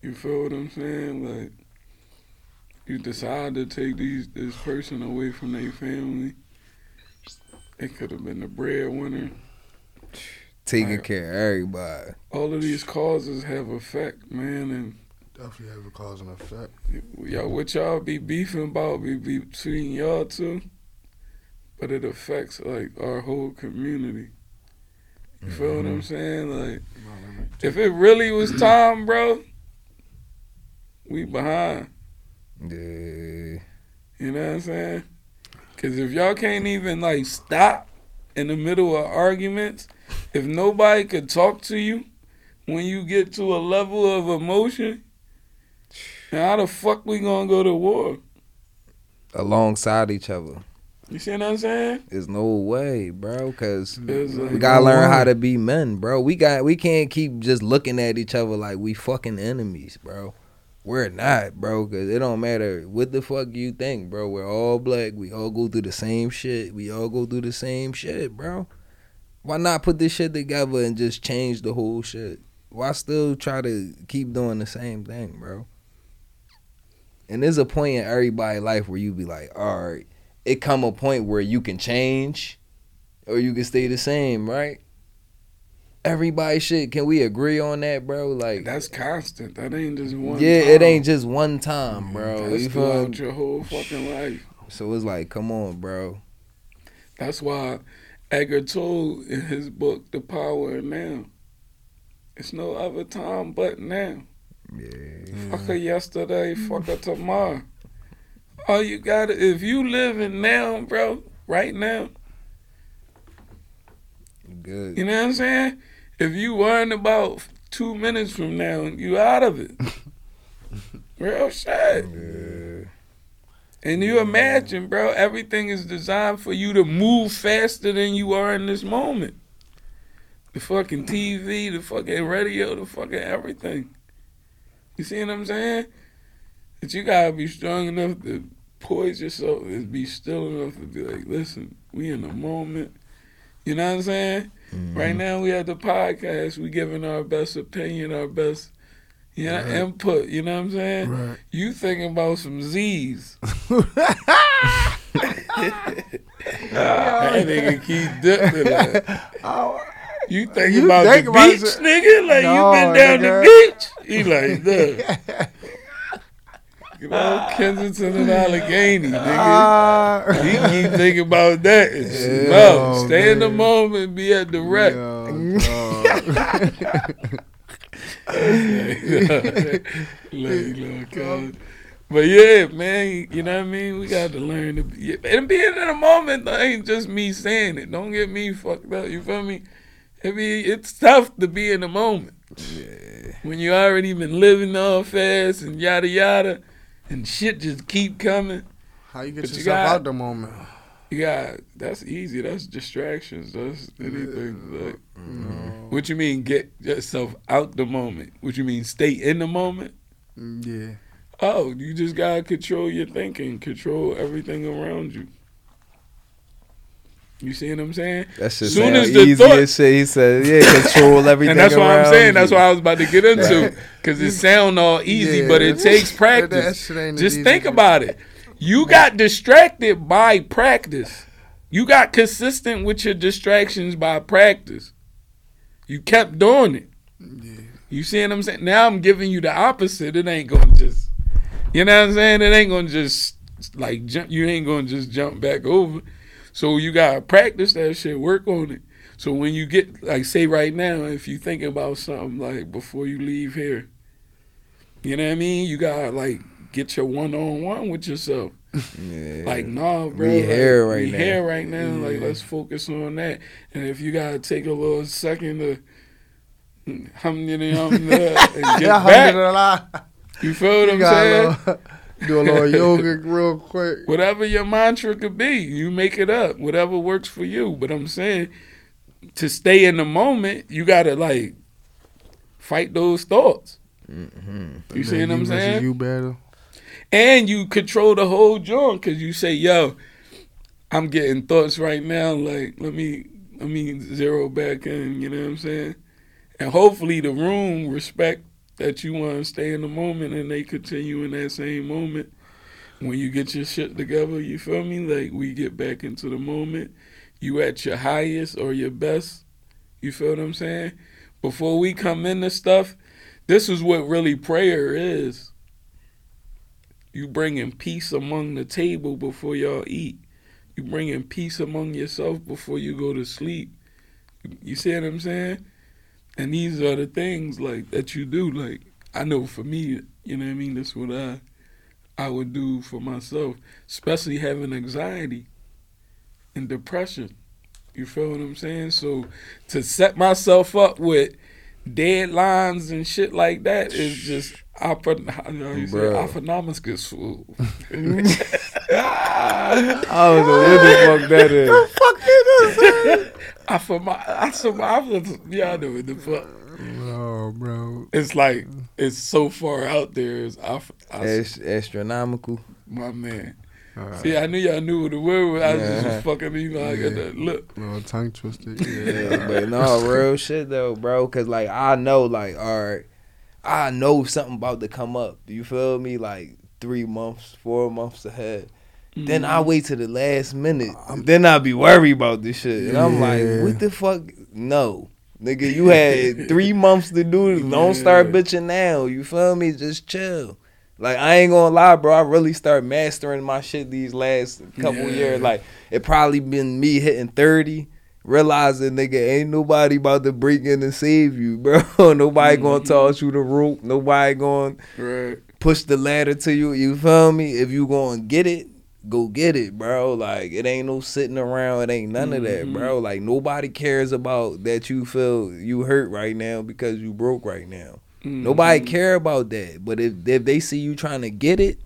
Speaker 1: You feel what I'm saying? Like, you decide to take these this person away from their family. It could have been the breadwinner.
Speaker 3: Taking
Speaker 1: Right.
Speaker 3: care of everybody.
Speaker 1: All of these causes have effect, man, and
Speaker 4: Definitely have a cause and effect.
Speaker 1: y'all what y'all be beefing about be be between y'all two, but it affects like our whole community. You feel what I'm mm-hmm. saying? Like if it really was time, bro, we behind.
Speaker 3: Yeah.
Speaker 1: You know what I'm saying? Cause if y'all can't even like stop in the middle of arguments, if nobody could talk to you when you get to a level of emotion, how the fuck we gonna go to war?
Speaker 3: Alongside each other.
Speaker 1: You see what I'm saying?
Speaker 3: There's no way, bro. Cause
Speaker 1: like,
Speaker 3: we gotta learn
Speaker 4: way.
Speaker 3: how to be men, bro. We got we can't keep just looking at each other like we fucking enemies, bro. We're not, bro. Cause it don't matter what the fuck you think, bro. We're all black. We all go through the same shit. We all go through the same shit, bro. Why not put this shit together and just change the whole shit? Why still try to keep doing the same thing, bro? And there's a point in everybody's life where you be like, all right, it come a point where you can change or you can stay the same, right? Everybody shit, can we agree on that, bro? Like
Speaker 1: That's constant. That ain't just one.
Speaker 3: Yeah,
Speaker 1: time.
Speaker 3: it ain't just one time, bro.
Speaker 1: That's
Speaker 3: You
Speaker 1: throughout your whole fucking life.
Speaker 3: So it's like, come on, bro.
Speaker 1: That's why Eckhart Tolle in his book The Power of Now. It's no other time but now.
Speaker 3: Yeah.
Speaker 1: Fuck her yesterday, fuck her tomorrow. All you gotta if you living now, bro, right now,
Speaker 3: Good.
Speaker 1: you know what I'm saying? If you worrying about two minutes from now, you out of it. [laughs] Real shit.
Speaker 3: Yeah.
Speaker 1: And you imagine, bro, everything is designed for you to move faster than you are in this moment. The fucking TV, the fucking radio, the fucking everything. You see what I'm saying? But you gotta be strong enough to poise yourself and be still enough to be like, listen, we in the moment. You know what I'm saying? Right mm-hmm. now we at the podcast, we giving our best opinion, our best you know,
Speaker 4: Right.
Speaker 1: input, you know what I'm saying?
Speaker 4: Right.
Speaker 1: You thinking about some Z's. [laughs] that nigga keep dipping that. [laughs]
Speaker 4: Oh,
Speaker 1: You think
Speaker 4: You
Speaker 1: about
Speaker 4: think
Speaker 1: the
Speaker 4: about
Speaker 1: beach,
Speaker 4: it-
Speaker 1: nigga? Like
Speaker 4: No,
Speaker 1: you been down
Speaker 4: nigga.
Speaker 1: the beach? He like, look. [laughs] You know, Kensington and Allegheny, nigga.
Speaker 4: Ah.
Speaker 1: He keep thinking about that and.
Speaker 3: Yeah.
Speaker 1: No,
Speaker 4: Oh,
Speaker 1: stay in the moment, be at the wreck. [laughs] Like, [laughs] uh, but yeah, man, you know what I mean? We got to learn to be, and being in the moment though, ain't just me saying it. Don't get me fucked up. You feel me? I mean, it's tough to be in the moment when you already been living all fast and yada yada, and shit just keep coming.
Speaker 4: How you get
Speaker 1: But you
Speaker 4: yourself
Speaker 1: got-
Speaker 4: out the moment?
Speaker 1: You got that's easy. That's distractions. That's anything. Like,
Speaker 4: No.
Speaker 1: what you mean? Get yourself out the moment. What you mean? Stay in the moment.
Speaker 4: Mm, Yeah.
Speaker 1: Oh, you just gotta control your thinking, control everything around you. You see what I'm saying?
Speaker 3: That's just
Speaker 1: Soon as the
Speaker 3: easy
Speaker 1: thought-
Speaker 3: as shit. He said, yeah, [laughs] control everything.
Speaker 1: and that's what I'm saying. That's
Speaker 3: you.
Speaker 1: what I was about to get into. Cause it sound all easy,
Speaker 4: Yeah.
Speaker 1: but it [laughs] takes practice. Just think about it. You got distracted by practice. You got consistent with your distractions by practice. You kept doing it.
Speaker 4: Yeah.
Speaker 1: You see what I'm saying? Now I'm giving you the opposite. It ain't gonna just, you know what I'm saying? It ain't gonna just like jump. You ain't gonna just jump back over. So you gotta practice that shit. Work on it. So when you get like, say right now, if you thinking about something like before you leave here, you know what I mean? You gotta like get your one on one with yourself.
Speaker 3: Yeah.
Speaker 1: Like, nah, bro.
Speaker 3: We
Speaker 1: like,
Speaker 3: here right
Speaker 1: we
Speaker 3: now.
Speaker 1: here right now. Like, let's focus on that. And if you gotta take a little second to hum [laughs] and get back, you feel what I'm saying?
Speaker 4: Do a little [laughs] yoga real quick.
Speaker 1: Whatever your mantra could be, you make it up. Whatever works for you. But I'm saying to stay in the moment, you gotta like fight those thoughts.
Speaker 3: Mhm.
Speaker 1: You see what I'm saying?
Speaker 4: You better.
Speaker 1: and you control the whole joint because you say, "Yo, I'm getting thoughts right now. Like, let me let me zero back in." You know what I'm saying? And hopefully, the room respect that you want to stay in the moment, and they continue in that same moment. When you get your shit together, you feel me? Like we get back into the moment. You at your highest or your best. You feel what I'm saying? Before we come into stuff, this is what really prayer is you bringing peace among the table before y'all eat. You bringing peace among yourself before you go to sleep. You see what I'm saying? And these are the things like that you do. Like I know for me, you know what I mean. That's what I I would do for myself, especially having anxiety and depression. You feel what I'm saying? So to set myself up with deadlines and shit like that is just you say,
Speaker 3: Bruh.
Speaker 1: fool. [laughs] [laughs]
Speaker 3: I don't know what the fuck that is.
Speaker 1: I for my I survived. Y'all know what the fuck.
Speaker 4: Oh, bro.
Speaker 1: It's like it's so far out there. It's I, I,
Speaker 3: Ast- astronomical.
Speaker 1: my man. See, I knew y'all knew what the word was. I was yeah. just fucking you know, I got that look.
Speaker 4: No, tongue twisted.
Speaker 3: Yeah, but no, real shit though, bro. Cause like I know, like, all right, I know something about to come up. You feel me? Like three months, four months ahead. Mm-hmm. Then I wait to the last minute. I'm, then I be worried about this shit. And I'm like, what the fuck? No. Nigga, you had [laughs] three months to do it. Don't start bitching now. You feel me? Just chill. Like I ain't gonna lie, bro. I really start mastering my shit these last couple yeah. years. Like it probably been me hitting thirty, realizing nigga ain't nobody about to break in and save you, [laughs] bro. nobody mm-hmm. gonna toss you the rope. Nobody gonna right. push the ladder to you. You feel me? If you gonna get it, go get it, bro. Like it ain't no sitting around. It ain't none mm-hmm. of that, mm-hmm. bro. Like nobody cares about that you feel you hurt right now because you broke right now. Mm-hmm. Nobody care about that. But if if they see you trying to get it,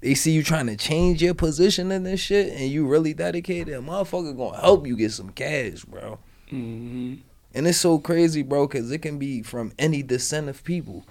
Speaker 3: they see you trying to change your position in this shit, and you really dedicated, a motherfucker gonna help you get some cash, bro. Mm-hmm. And it's so crazy, bro, because it can be from any descent of people.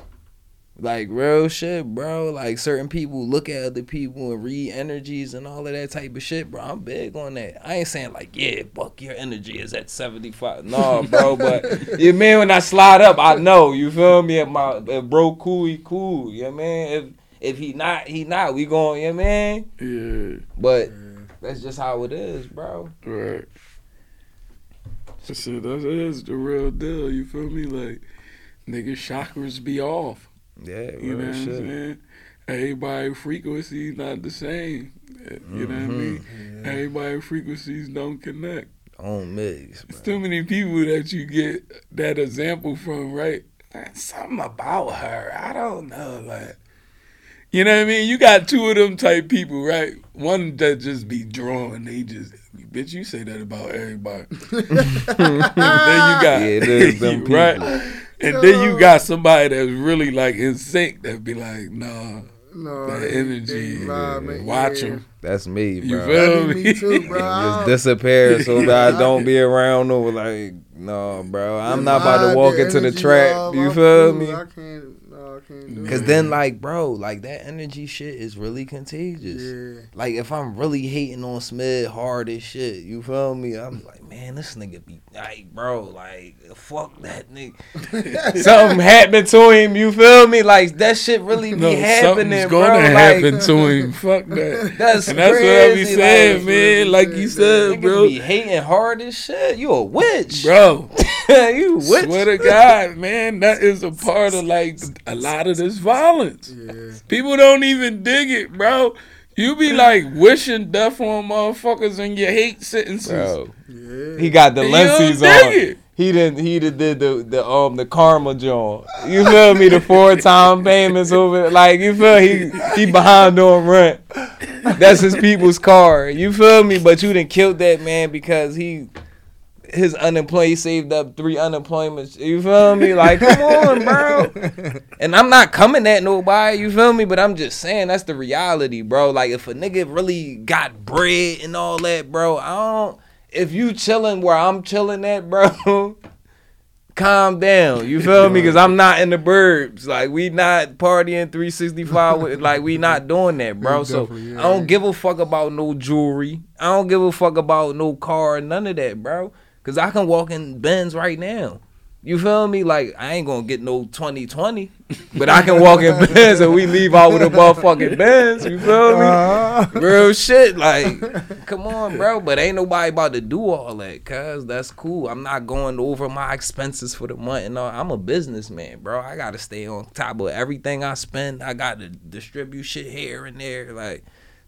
Speaker 3: Like real shit, bro. Like certain people look at other people and read energies and all of that type of shit, bro. I'm big on that. I ain't saying like, yeah, fuck your energy is at 75. No, bro, [laughs] but you man when I slide up, I know. You feel me? If my if bro cool, he cool. You know man? If if he not, he not. We going, yeah, man. Yeah. But that's just how it is, bro.
Speaker 1: Right. So that is the real deal. You feel me? Like nigga chakras be off.
Speaker 3: Yeah,
Speaker 1: you know what I'm saying. Everybody frequencies not the same. You know mm-hmm. what I mm-hmm. mean? Yeah. Everybody frequencies don't connect.
Speaker 3: Don't mix.
Speaker 1: It's too many people that you get that example from, right? Something about her. I don't know, like you know what I mean? You got two of them type people, right? One that just be drawing, they just bitch. You say that about everybody. [laughs] then you got yeah, them [laughs] right. And then you got oh. somebody that's really like in sync that be like, nah, no, that energy, lie, watch yeah. them.
Speaker 3: That's me, bro.
Speaker 1: You feel me?
Speaker 4: me too, bro. [laughs]
Speaker 3: just disappear so that I [laughs] don't be around no like, no, bro. I'm not about to walk into the trap. You feel me? I can't no, I can't do Cause then, like, bro, like that energy shit is really contagious. Yeah. Like, if I'm really hating on Smith hard as shit, you feel me? I'm like, man, this nigga be like, bro, like, fuck that nigga. [laughs] Something happened to him, you feel me? Like that shit really be no, happening, bro.
Speaker 1: gonna
Speaker 3: like,
Speaker 1: happen to him. Fuck that. [laughs]
Speaker 3: That's
Speaker 1: and
Speaker 3: that's
Speaker 1: crazy. what I be saying, like, man. Like you said, bro.
Speaker 3: Be hating hard as shit. You a witch,
Speaker 1: bro. [laughs]
Speaker 3: you witch.
Speaker 1: Swear to God, man, that is a part of like a lot of this violence. Yeah. People don't even dig it, bro. You be like wishing death on motherfuckers in your hate sentences. Bro.
Speaker 3: Yeah. He got the lenses on. It. He didn't. He did the, the the um the karma joint. You feel me? The four time payments over. Like you feel he he behind on rent. That's his people's car. You feel me? But you didn't kill that man because he his unemployment he saved up three unemployments. You feel me? Like, come on, bro. [laughs] And I'm not coming at nobody, you feel me? But I'm just saying that's the reality, bro. Like if a nigga really got bread and all that, bro, I don't if you chilling where I'm chilling at, bro, [laughs] calm down. You feel me? Because I'm not in the burbs. Like we not partying 365. With, like we not doing that, bro. So I don't give a fuck about no jewelry. I don't give a fuck about no car. None of that, bro. Cause I can walk in Benz right now. You feel me? Like I ain't gonna get no 2020, but I can walk in [laughs] Benz and we leave out with a motherfucking Benz. You feel me? Uh-huh. Real [laughs] shit. Like, come on, bro. But ain't nobody about to do all that, cause that's cool. I'm not going over my expenses for the month and all. I'm a businessman, bro. I gotta stay on top of everything I spend. I gotta distribute shit here and there. Like,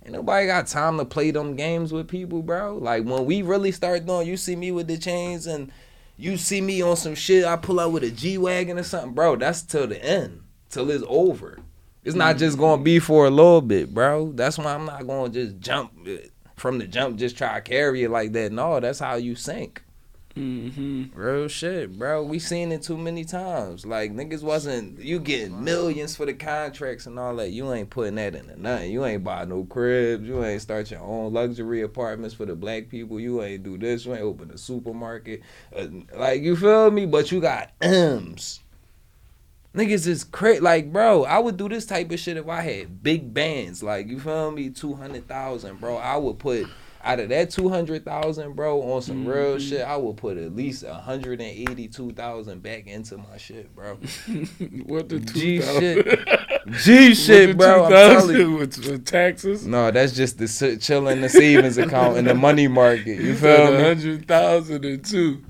Speaker 3: Ain't nobody got time to play them games with people, bro. Like when we really start doing, you see me with the chains and you see me on some shit. I pull out with a G wagon or something, bro. That's till the end, till it's over. It's not mm-hmm. just gonna be for a little bit, bro. That's why I'm not gonna just jump from the jump, just try to carry it like that. No, that's how you sink. Mm-hmm. Real shit, bro. We seen it too many times. Like niggas wasn't you getting millions for the contracts and all that. You ain't putting that into nothing. You ain't buy no cribs. You ain't start your own luxury apartments for the black people. You ain't do this. You ain't open a supermarket. Uh, like you feel me? But you got M's.
Speaker 2: Niggas is crazy. Like, bro, I would do this type of shit if I had big bands. Like, you feel me? 200,000, bro. I would put out of that 200,000, bro, on some mm-hmm. real shit, I would put at least 182,000 back into my shit, bro. [laughs]
Speaker 1: what the
Speaker 2: G shit? G [laughs] shit, bro. I'm
Speaker 1: telling you. With, with, taxes?
Speaker 2: No, that's just the chilling the savings account in the money market. You feel me?
Speaker 1: 100,000 and two.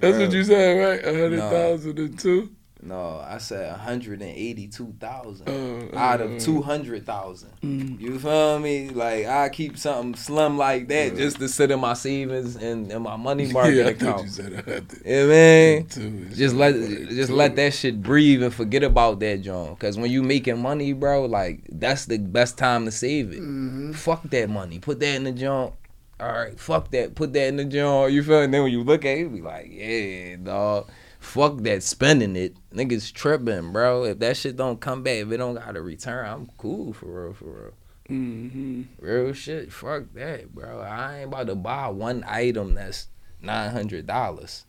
Speaker 1: That's bro. what you said, right? 100,000 and two?
Speaker 3: No, I said 182,000 uh, out of uh, 200,000. Mm. You feel me? Like I keep something slim like that uh, just to sit in my savings and, in my money [laughs] market yeah, account. You said Yeah, man. Just let just let that shit breathe and forget about that, John. Cause when you making money, bro, like that's the best time to save it. Mm-hmm. Fuck that money. Put that in the junk. All right, fuck that. Put that in the jar. You feel? And then when you look at it, you be like, yeah, dog fuck that spending it. Niggas tripping, bro. If that shit don't come back, if it don't got a return, I'm cool for real, for real. Mm-hmm. Real shit. Fuck that, bro. I ain't about to buy one item that's nine hundred dollars.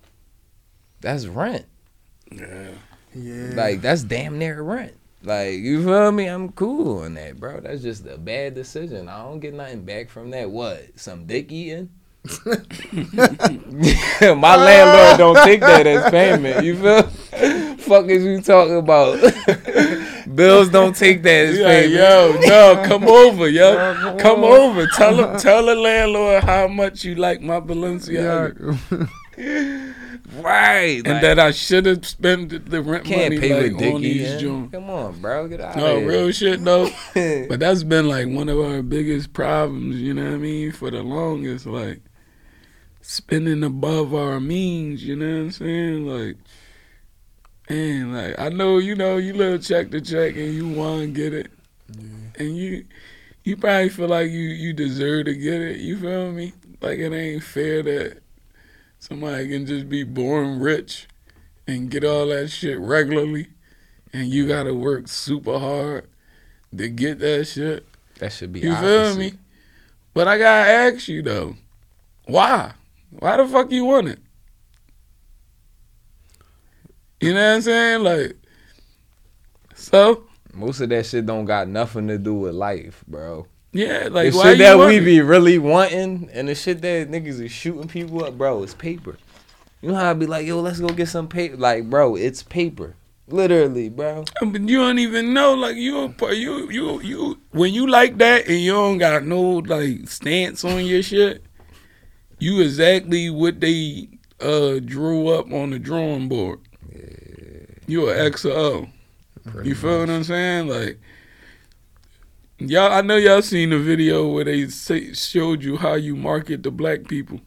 Speaker 3: That's rent.
Speaker 1: Yeah.
Speaker 2: Yeah. Like that's damn near rent. Like you feel me? I'm cool on that, bro. That's just a bad decision. I don't get nothing back from that. What? Some dick eating? [laughs] My landlord uh. don't take that as payment. You feel? Fuck is you talking about? [laughs] Bills don't take that as payment.
Speaker 1: Yo, no, come over, yo, [laughs] come over. Tell him, tell the landlord how much you like my Balenciaga.
Speaker 2: right,
Speaker 1: and like, that I should have spent the rent money like, on these joints.
Speaker 2: Come on, bro, get out.
Speaker 1: No, real shit though. but that's been like one of our biggest problems. You know what I mean? For the longest, like spending above our means, you know what I'm saying? Like, and like I know, you know, you little check the check and you want to get it, yeah. and you you probably feel like you you deserve to get it. You feel me? Like it ain't fair that somebody can just be born rich and get all that shit regularly, and you gotta work super hard to get that shit.
Speaker 2: That should be.
Speaker 1: You
Speaker 2: opposite.
Speaker 1: feel me? But I gotta ask you though, why? Why the fuck you want it? You know what I'm saying? Like, so
Speaker 2: most of that shit don't got nothing to do with life, bro.
Speaker 1: Yeah, like
Speaker 2: the shit that we be really wanting and the shit that niggas is shooting people up, bro, it's paper. You know how I be like, yo, let's go get some paper. Like, bro, it's paper. Literally, bro.
Speaker 1: Mean, you don't even know, like you, you, you, you. When you like that and you don't got no like stance on your shit, you exactly what they uh, drew up on the drawing board. Yeah. You an XO. Pretty you feel much. what I'm saying? Like y'all, I know y'all seen the video where they say, showed you how you market the black people,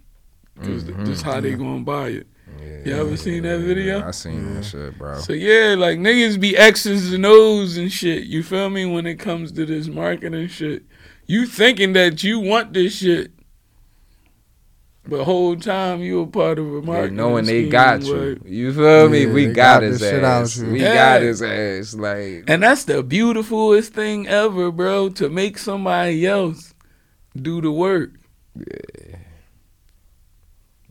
Speaker 1: because mm-hmm. just how they gonna buy it. Yeah, you ever seen that video?
Speaker 2: I seen yeah. that shit, bro.
Speaker 1: So yeah, like niggas be X's and O's and shit. You feel me? When it comes to this marketing shit, you thinking that you want this shit, but whole time you a part of a marketing
Speaker 2: yeah, knowing they got you. You feel me? we got, got his ass. We yeah. got his ass. Like,
Speaker 1: and that's the beautifulest thing ever, bro. To make somebody else do the work.
Speaker 2: Yeah.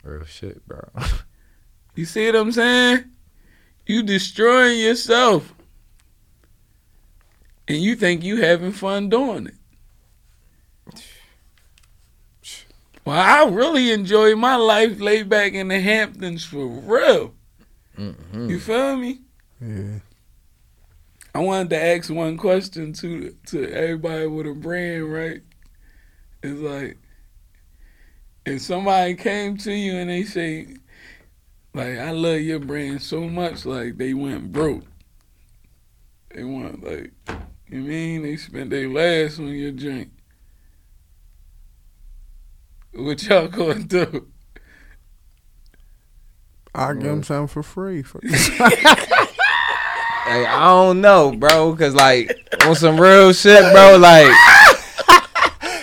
Speaker 2: Real shit, bro.
Speaker 1: you see what I'm saying? You destroying yourself, and you think you having fun doing it. Well, I really enjoy my life laid back in the Hamptons for real. Mm-hmm. You feel me?
Speaker 4: Yeah.
Speaker 1: I wanted to ask one question to to everybody with a brand, right? It's like if somebody came to you and they say, like, I love your brand so much, like they went broke. They want like you mean they spent their last on your drink. What y'all gonna do?
Speaker 4: I give him something for free. [laughs]
Speaker 2: hey, I don't know, bro, cause like on some real shit, bro, like.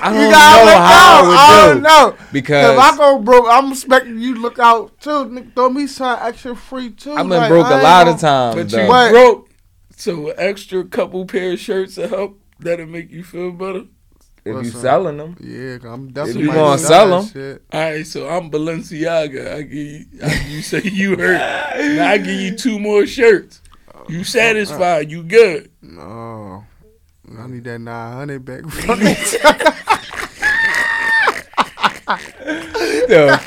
Speaker 2: I don't know how I would I don't know because
Speaker 4: if I go broke, I'm expecting you to look out too. Throw me some extra free too.
Speaker 2: I've been like, broke a lot of times,
Speaker 1: but
Speaker 2: though.
Speaker 1: you broke, so extra couple pair of shirts to help that'll make you feel better.
Speaker 2: If you selling them,
Speaker 4: yeah, I'm definitely.
Speaker 2: If you gonna sell them,
Speaker 1: all right. So I'm Balenciaga. I give you, I, you say you hurt. now I give you two more shirts. You uh, satisfied? Uh, you good?
Speaker 4: No. I need that 900 back. [laughs]
Speaker 3: The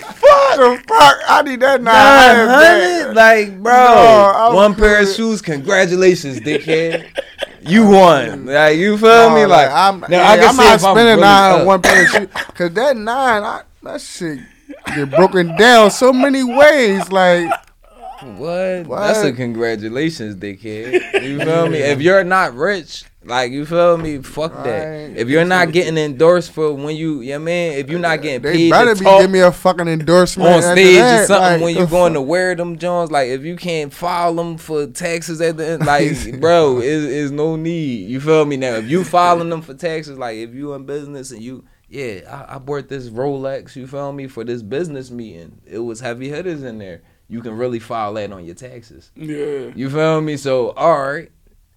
Speaker 4: the fuck? I need that 900
Speaker 3: Nine like bro,
Speaker 4: No, I'm
Speaker 3: one pair of shoes. Congratulations, dickhead. You won. [laughs] Like you feel me?
Speaker 4: No,
Speaker 3: Like
Speaker 4: I'm,
Speaker 3: now,
Speaker 4: yeah,
Speaker 3: I can
Speaker 4: I'm
Speaker 3: see
Speaker 4: not
Speaker 3: if I'm
Speaker 4: spending
Speaker 3: really
Speaker 4: nine on one pair of shoes. Cause that nine, I, that shit get broken down so many ways. Like,
Speaker 3: What?
Speaker 4: What?
Speaker 3: That's a congratulations, dickhead. You feel me? If you're not rich, like you feel me, fuck that. If you're not getting endorsed for when you, yeah, man. If you're not getting
Speaker 4: they
Speaker 3: paid
Speaker 4: better
Speaker 3: to
Speaker 4: be
Speaker 3: talk
Speaker 4: giving me a fucking endorsement
Speaker 3: on stage
Speaker 4: that.
Speaker 3: or something
Speaker 4: Like,
Speaker 3: when you're going to wear them Jones, like if you can't file them for taxes at the end, like [laughs] [laughs] bro, is is no need. You feel me now? If you filing them for taxes, like if you in business and you. Yeah, I, I bought this Rolex, you feel me, for this business meeting. It was heavy hitters in there. You can really file that on your taxes.
Speaker 1: Yeah.
Speaker 3: You feel me? So, all right,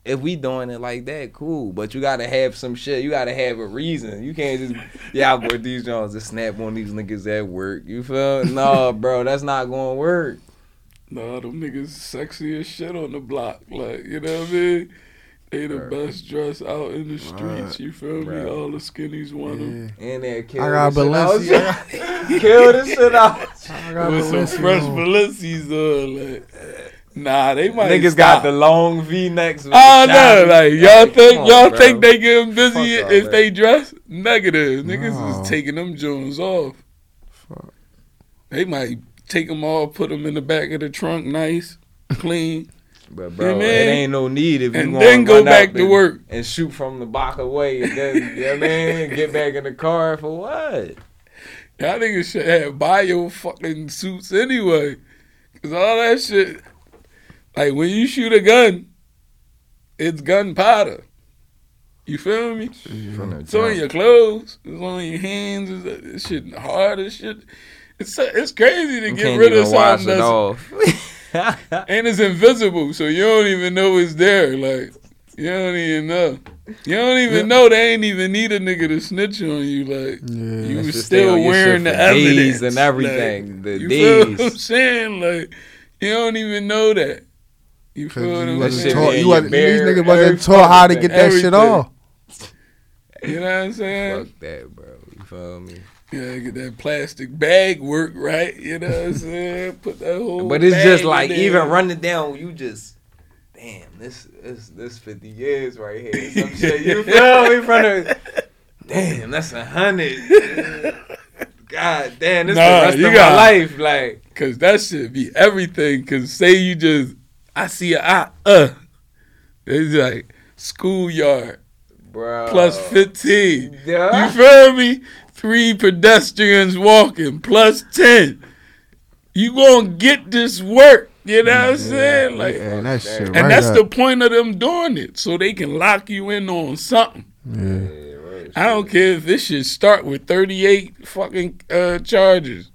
Speaker 3: if we doing it like that, cool. But you gotta have some shit. You gotta have a reason. You can't just, [laughs] yeah, I bought these Jones to snap on these niggas at work. You feel? No, [laughs] bro, that's not gonna work.
Speaker 1: Nah, them niggas sexy as shit on the block. Like, you know what I mean? They the
Speaker 3: Right.
Speaker 1: best dressed out in the streets.
Speaker 4: Right.
Speaker 1: You feel me? All the skinnies want them.
Speaker 4: Yeah.
Speaker 3: And then kill
Speaker 4: I got
Speaker 3: this shit out.
Speaker 4: Balenciaga. [laughs]
Speaker 3: kill this shit out.
Speaker 4: I got
Speaker 1: With some fresh
Speaker 4: on.
Speaker 1: Balenci's on. Like, nah, they might.
Speaker 3: Niggas
Speaker 1: stop.
Speaker 3: got the long V necks.
Speaker 1: Oh no! Like y'all
Speaker 3: Like,
Speaker 1: think
Speaker 3: on,
Speaker 1: y'all
Speaker 3: bro.
Speaker 1: think they getting busy
Speaker 3: Fuck
Speaker 1: if
Speaker 3: that.
Speaker 1: they dress? Negative. Niggas
Speaker 4: No.
Speaker 1: is taking them Jones off.
Speaker 4: Fuck.
Speaker 1: They might take them all, put them in the back of the trunk, nice, clean, [laughs]
Speaker 3: But bro,
Speaker 1: Yeah,
Speaker 3: it ain't no need if you
Speaker 1: and then go back to
Speaker 3: and-
Speaker 1: work.
Speaker 3: and shoot from the block away and then, you know what I mean? [laughs] Get back in the car for what?
Speaker 1: Y'all niggas should have bio fucking suits anyway. Cause all that shit, like when you shoot a gun, it's gunpowder. You feel me?
Speaker 3: The
Speaker 1: It's on your clothes. It's on your hands. It's, uh, it's shit hard as shit. It's it's crazy to
Speaker 3: You
Speaker 1: get rid of something that's
Speaker 3: off. [laughs]
Speaker 1: and it's invisible, so you don't even know it's there. Like you don't even know. You don't even know they ain't even need a nigga to snitch on you. Like
Speaker 4: Yeah.
Speaker 1: you was still
Speaker 3: on your shit
Speaker 1: wearing the evidence
Speaker 3: and everything. The
Speaker 1: Like, you feel what. I'm saying? Like you don't even know that. You feel what
Speaker 4: you wasn't
Speaker 3: shit
Speaker 4: taught,
Speaker 3: be in
Speaker 4: you wasn't, these niggas wasn't taught how to
Speaker 3: fucking
Speaker 4: get that shit off.
Speaker 1: You know what I'm saying?
Speaker 3: Fuck that, bro. You feel me?
Speaker 1: Yeah, get that plastic bag work right. You know what I'm [laughs] saying? Put that whole.
Speaker 3: But it's
Speaker 1: bag
Speaker 3: just like even running down, you just damn this this this fifty years right here. Some shit you [laughs] feel me from the damn that's a hundred. God damn, this
Speaker 1: Nah,
Speaker 3: the rest
Speaker 1: you
Speaker 3: of
Speaker 1: got-
Speaker 3: my life. Like
Speaker 1: Cause that should be everything. Cause say you just, I see a I, uh, it's like schoolyard
Speaker 3: bro,
Speaker 1: plus fifteen.
Speaker 3: Yeah.
Speaker 1: You feel me? Three pedestrians walking plus ten. You gonna get this work? You know what I'm saying? Like,
Speaker 4: yeah, that shit
Speaker 1: and
Speaker 4: right
Speaker 1: that's
Speaker 4: up.
Speaker 1: the point of them doing it, so they can lock you in on something.
Speaker 4: Yeah.
Speaker 1: Right, I don't care if this should start with 38 fucking uh, charges.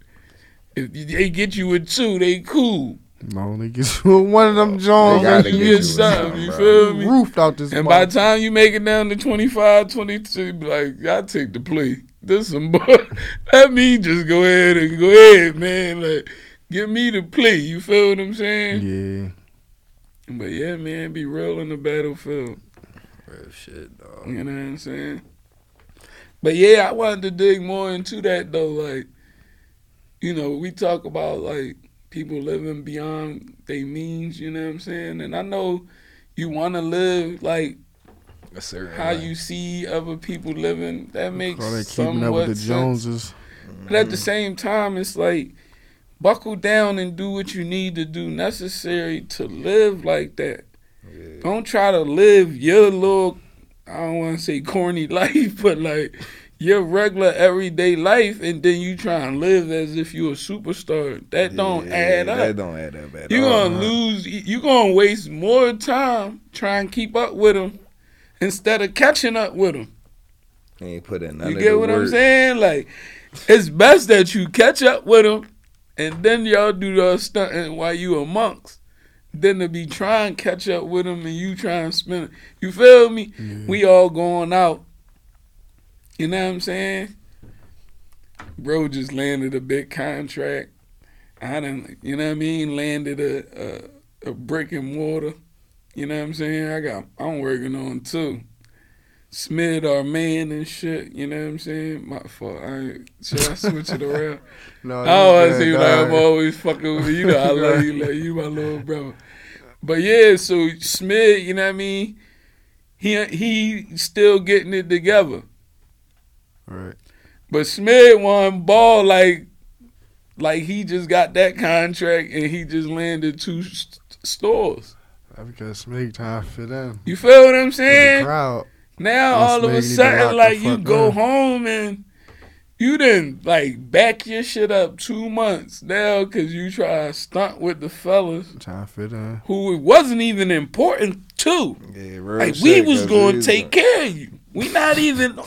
Speaker 1: If they get you with two, they cool.
Speaker 4: No, they [laughs] get you one of them Jones
Speaker 3: They gotta
Speaker 1: you
Speaker 3: get
Speaker 4: you
Speaker 3: you
Speaker 1: get something,
Speaker 3: something,
Speaker 1: you feel me?
Speaker 4: roofed out this.
Speaker 1: And by the time you make it down to 25, 22, like, I take the plea. This some boy. [laughs] Let me just go ahead and go ahead, man. Like, give me the plea. You feel what I'm saying?
Speaker 4: Yeah.
Speaker 1: But yeah, man, be real in the battlefield.
Speaker 3: Real shit, dog.
Speaker 1: You know what I'm saying? But yeah, I wanted to dig more into that though. Like, you know, we talk about like people living beyond their means. You know what I'm saying? And I know you want to live like
Speaker 3: A certain
Speaker 1: how
Speaker 3: life.
Speaker 1: you see other people living. That makes
Speaker 4: they keeping up
Speaker 1: somewhat
Speaker 4: with the
Speaker 1: sense.
Speaker 4: Joneses.
Speaker 1: But at the same time, it's like buckle down and do what you need to do necessary to live like that.
Speaker 3: Yeah.
Speaker 1: Don't try to live your little, I don't want to say corny [laughs] life, but like your regular everyday life, and then you try and live as if you're a superstar. That don't
Speaker 5: Yeah,
Speaker 1: add
Speaker 5: That
Speaker 1: up.
Speaker 5: don't add up at
Speaker 1: You're gonna lose. You're gonna waste more time trying to keep up with them instead of catching up with them.
Speaker 5: Ain't put in none
Speaker 1: You get
Speaker 5: the
Speaker 1: what I'm saying? Like, it's best that you catch up with them, and then y'all do the stunting while you amongst. Than to be trying to catch up with them and you trying to spend. It. You feel me? We all going out. You know what I'm saying? Bro just landed a big contract. I done, you know what I mean? Landed a a, a brick and mortar. You know what I'm saying? I got I'm working on too. Smith our man and shit. You know what I'm saying? My fault. I should I switch it around? [laughs]
Speaker 4: No,
Speaker 1: I always
Speaker 4: good,
Speaker 1: like I'm always fucking with you. You know I [laughs] love you, like you my little brother. But yeah, so Smith, you know what I mean? He he still getting it together.
Speaker 4: Right.
Speaker 1: But Smith won ball like like he just got that contract and he just landed two st- stores.
Speaker 4: That's because Smith trying to fit in.
Speaker 1: You feel what I'm saying?
Speaker 4: crowd.
Speaker 1: Now all of a
Speaker 4: you need to
Speaker 1: sudden, like you go
Speaker 4: in.
Speaker 1: home and you didn't like back your shit up two months now because you try to stunt with the fellas
Speaker 4: Trying to fit in.
Speaker 1: who it wasn't even important to.
Speaker 3: Yeah,
Speaker 1: Like we was going to take care of you. We not even.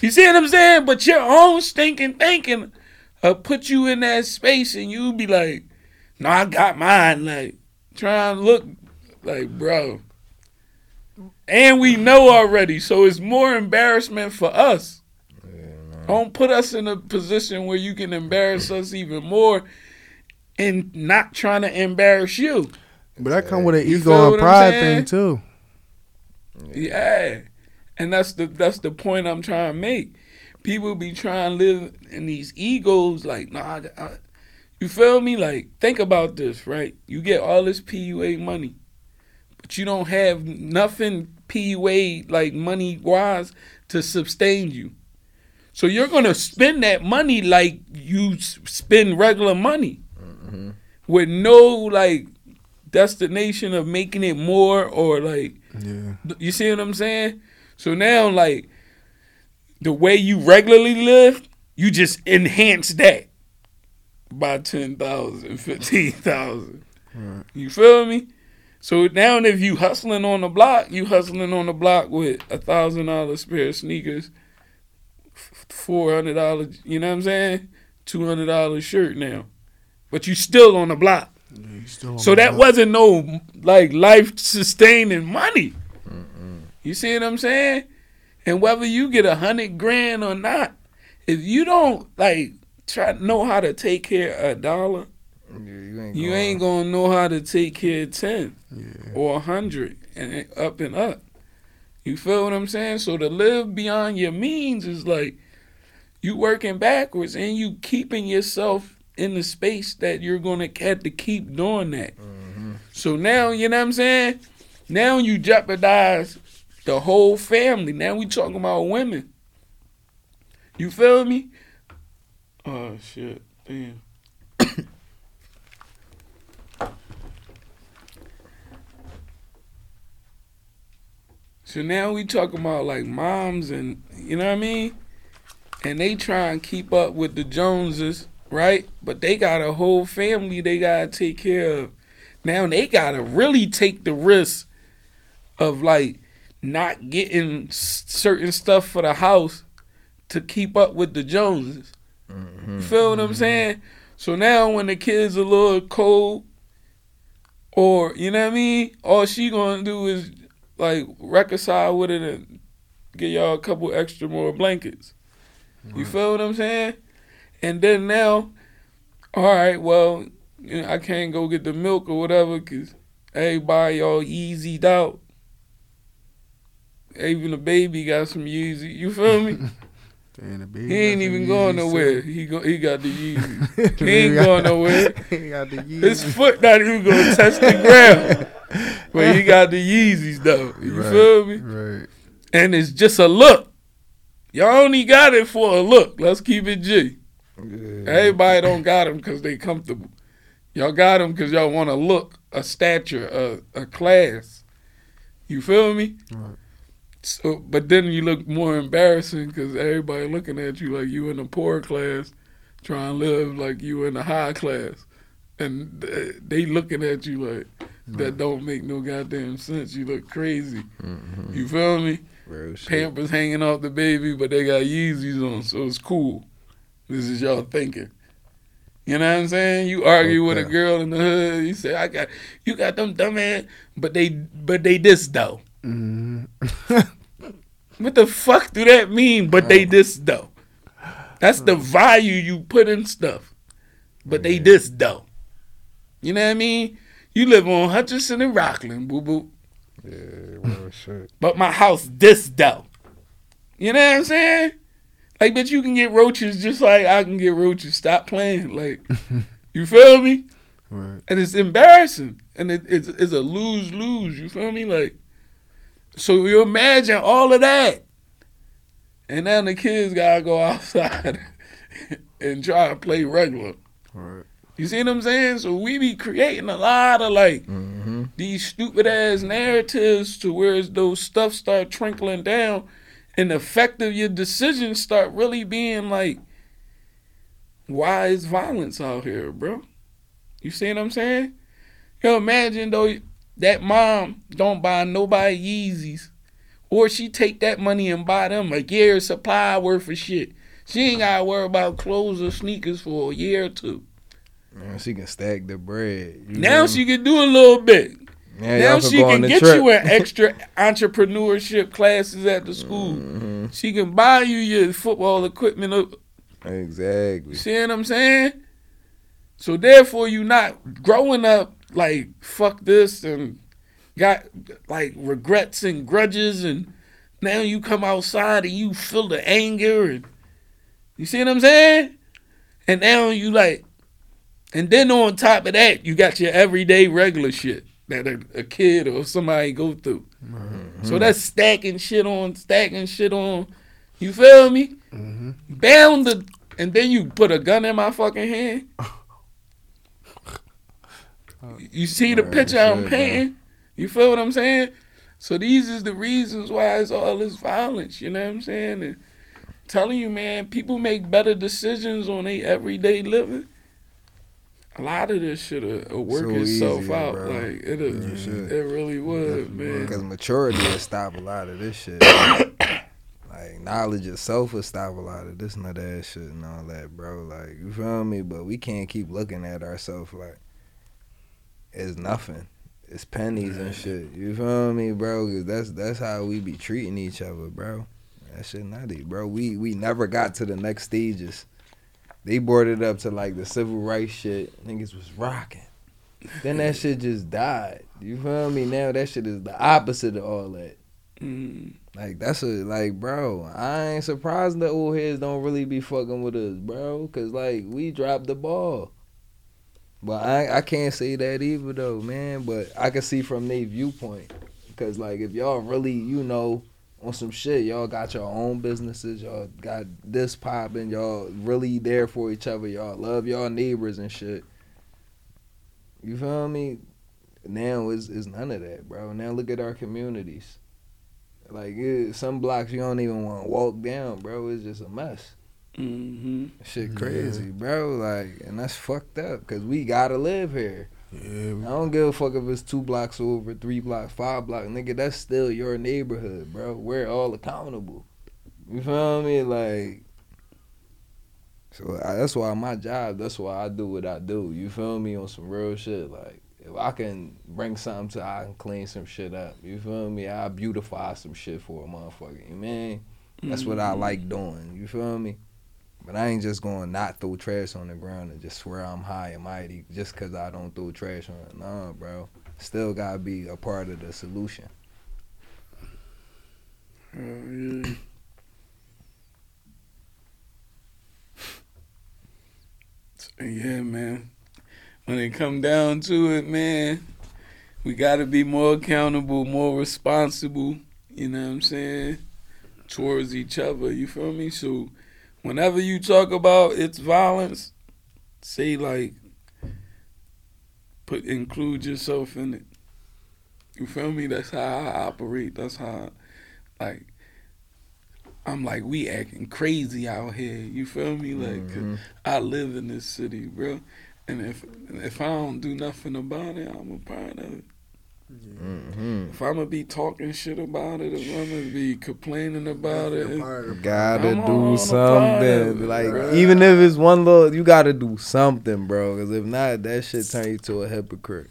Speaker 1: You see what I'm saying? But your own stinking thinking uh, put you in that space, and you be like, "No, I got mine." Like trying to look like, bro. And we know already, so it's more embarrassment for us. Don't put us in a position where you can embarrass us even more, and not trying to embarrass you.
Speaker 4: But that come with an
Speaker 1: You
Speaker 4: ego and pride thing too.
Speaker 1: Yeah, and that's the that's the point I'm trying to make. People be trying to live in these egos, like nah. I, I, you feel me? Like think about this, right? You get all this PUA money, but you don't have nothing PUA like money wise to sustain you. So you're gonna spend that money like you spend regular money, mm-hmm. with no like destination of making it more or like
Speaker 4: Yeah.
Speaker 1: you see what I'm saying? So now, like, the way you regularly live, you just enhance that by 10,000, 15,000.
Speaker 4: Right.
Speaker 1: You feel me? So now if you hustling on the block, you hustling on the block with a thousand dollars pair of sneakers, four hundred dollars, you know what I'm saying? Two hundred dollars shirt now. But you still on the block.
Speaker 4: Yeah, still on
Speaker 1: So
Speaker 4: the
Speaker 1: that
Speaker 4: block.
Speaker 1: wasn't no like life sustaining money. You see what I'm saying? And whether you get a hundred grand or not, if you don't like try to know how to take care of a dollar,
Speaker 3: Yeah, you ain't,
Speaker 1: you
Speaker 3: going-
Speaker 1: ain't gonna know how to take care of ten
Speaker 4: Yeah.
Speaker 1: or a hundred and up and up. You feel what I'm saying? So to live beyond your means is like you working backwards and you keeping yourself in the space that you're gonna have to keep doing that. Mm-hmm. So now you know what I'm saying? Now you jeopardize the whole family. Now we talking about women. You feel me? Oh shit. Damn. [coughs] So now we talking about like moms and you know what I mean? And they try and keep up with the Joneses, right? But they got a whole family they gotta take care of. Now they gotta really take the risk of like not getting certain stuff for the house to keep up with the Joneses. You feel what I'm mm-hmm. saying? So now when the kid's a little cold, or you know what I mean, all she gonna do is like reconcile with it and get y'all a couple extra more blankets. You feel what I'm saying? And then now, all right, well, you know, I can't go get the milk or whatever because everybody all easied out. Even the baby got some Yeezy. You feel me? [laughs]
Speaker 4: Damn, the baby
Speaker 1: he ain't even going nowhere.
Speaker 4: too.
Speaker 1: He go. He got the Yeezy. [laughs] He ain't going nowhere. [laughs]
Speaker 4: he got the
Speaker 1: His foot not even gonna touch the ground. But he got the Yeezys though. You
Speaker 4: Right,
Speaker 1: feel me?
Speaker 4: Right.
Speaker 1: And it's just a look. Y'all only got it for a look. Let's keep it G.
Speaker 3: Yeah.
Speaker 1: Everybody don't got them because they comfortable. Y'all got them because y'all want to look, a stature, a, a class. You feel me?
Speaker 4: Right.
Speaker 1: So, but then you look more embarrassing because everybody looking at you like you in the poor class, trying to live like you in the high class, and they looking at you like that don't make no goddamn sense. You look crazy.
Speaker 3: Mhm.
Speaker 1: You feel me?
Speaker 3: Real.
Speaker 1: Pampers hanging off the baby, but they got Yeezys on, so it's cool. This is y'all thinking. You know what I'm saying? You argue with a girl in the hood. You say, "I got, you got them dumb ass," but they, but they this though.
Speaker 4: Hmm [laughs]
Speaker 1: What the fuck do that mean? But they this though. That's the value you put in stuff. But they this though. You know what I mean? You live on Hutchinson and Rockland, boo boo.
Speaker 3: Yeah, well, [laughs] shit.
Speaker 1: But my house this though. You know what I'm saying? Like, but you can get roaches just like I can get roaches. Stop playing. Like, [laughs] you feel me?
Speaker 4: Right.
Speaker 1: And it's embarrassing. And it, it's, it's a lose lose. You feel me? Like, so you imagine all of that. And now the kids gotta go [laughs] outside and try to play regular.
Speaker 4: Right.
Speaker 1: You see what I'm saying? So we be creating a lot of like
Speaker 3: Mm-hmm.
Speaker 1: these stupid ass narratives to where those stuff start trickling down and the effect of your decisions start really being like, why is violence out here, bro? You see what I'm saying? Yo, imagine though that mom don't buy nobody Yeezys. Or she take that money and buy them a year's supply worth of shit. She ain't gotta worry about clothes or sneakers for a year or two.
Speaker 3: Man, she can stack the bread.
Speaker 1: Now
Speaker 3: know?
Speaker 1: she can do a little bit.
Speaker 3: Yeah,
Speaker 1: now she can get
Speaker 3: trip.
Speaker 1: you an extra entrepreneurship classes at the school.
Speaker 3: Mm-hmm.
Speaker 1: She can buy you your football equipment.
Speaker 3: Exactly.
Speaker 1: See what I'm saying? So therefore, you not growing up like fuck this and got like regrets and grudges, and now you come outside and you feel the anger and you see what I'm saying? And now you like, and then on top of that, you got your everyday regular shit that a, a kid or somebody go through. So that's stacking shit on, stacking shit on. You feel me?
Speaker 4: Mm-hmm.
Speaker 1: Bound to, and then you put a gun in my fucking hand. [laughs] You see the picture I'm painting? You feel what I'm saying? So these is the reasons why it's all this violence. You know what I'm saying? And telling you, man, people make better decisions on their everyday living. A lot of this shit will work
Speaker 3: So
Speaker 1: itself
Speaker 3: easier,
Speaker 1: out.
Speaker 3: bro.
Speaker 1: Like it,
Speaker 3: uh, Yeah,
Speaker 1: it really would, man.
Speaker 3: Because maturity will stop a lot of this shit. [coughs] like knowledge itself will stop a lot of this and that shit and all that, bro. Like you feel me? But we can't keep looking at ourselves like it's nothing. It's pennies and shit. You feel me, bro? 'Cause that's that's how we be treating each other, bro. That shit nutty, bro. We we never got to the next stages. They brought it up to like the civil rights shit. Niggas was rocking. Then that [laughs] shit just died. You feel me? Now that shit is the opposite of all that.
Speaker 1: Mm.
Speaker 3: Like that's a like, bro. I ain't surprised the old heads don't really be fucking with us, bro. Cause like we dropped the ball. But I I can't say that either though, man. But I can see from their viewpoint. Cause like if y'all really, you know, on some shit, y'all got your own businesses, y'all got this popping, y'all really there for each other, y'all love y'all neighbors and shit. You feel me? Now is is none of that, bro. Now look at our communities. Like it, some blocks you don't even want to walk down, bro. It's just a mess.
Speaker 1: Hmm
Speaker 3: Shit
Speaker 4: Yeah.
Speaker 3: crazy, bro. Like, and that's fucked up because we gotta live here.
Speaker 4: Yeah.
Speaker 3: I don't give a fuck if it's two blocks over, three blocks, five blocks, nigga. That's still your neighborhood, bro. We're all accountable. You feel me? Like, so I, that's why my job. That's why I do what I do. You feel me? On some real shit. Like, if I can bring something to, I can clean some shit up. You feel me? I beautify some shit for a motherfucker. You mean? That's what I like doing. You feel me? But I ain't just going to not throw trash on the ground and just swear I'm high and mighty just 'cause I don't throw trash on it. Nah, bro. Still got to be a part of the solution.
Speaker 1: Oh, yeah. Yeah, man. When it come down to it, man, we got to be more accountable, more responsible. You know what I'm saying? Towards each other. You feel me? So, whenever you talk about its violence, say like, put include yourself in it. You feel me? That's how I operate. That's how, like, I'm like, we acting crazy out here. You feel me? Like,
Speaker 3: Mhm.
Speaker 1: I live in this city, bro. And if if I don't do nothing about it, I'm a part of it.
Speaker 3: Mhm.
Speaker 1: If I'm gonna be talking shit about it, if I'm gonna be complaining about it,
Speaker 3: Gotta
Speaker 1: I'm
Speaker 3: do something.
Speaker 1: part,
Speaker 3: Like
Speaker 1: bro.
Speaker 3: even if it's one little, you gotta do something, bro. Because if not, that shit turn you to a hypocrite.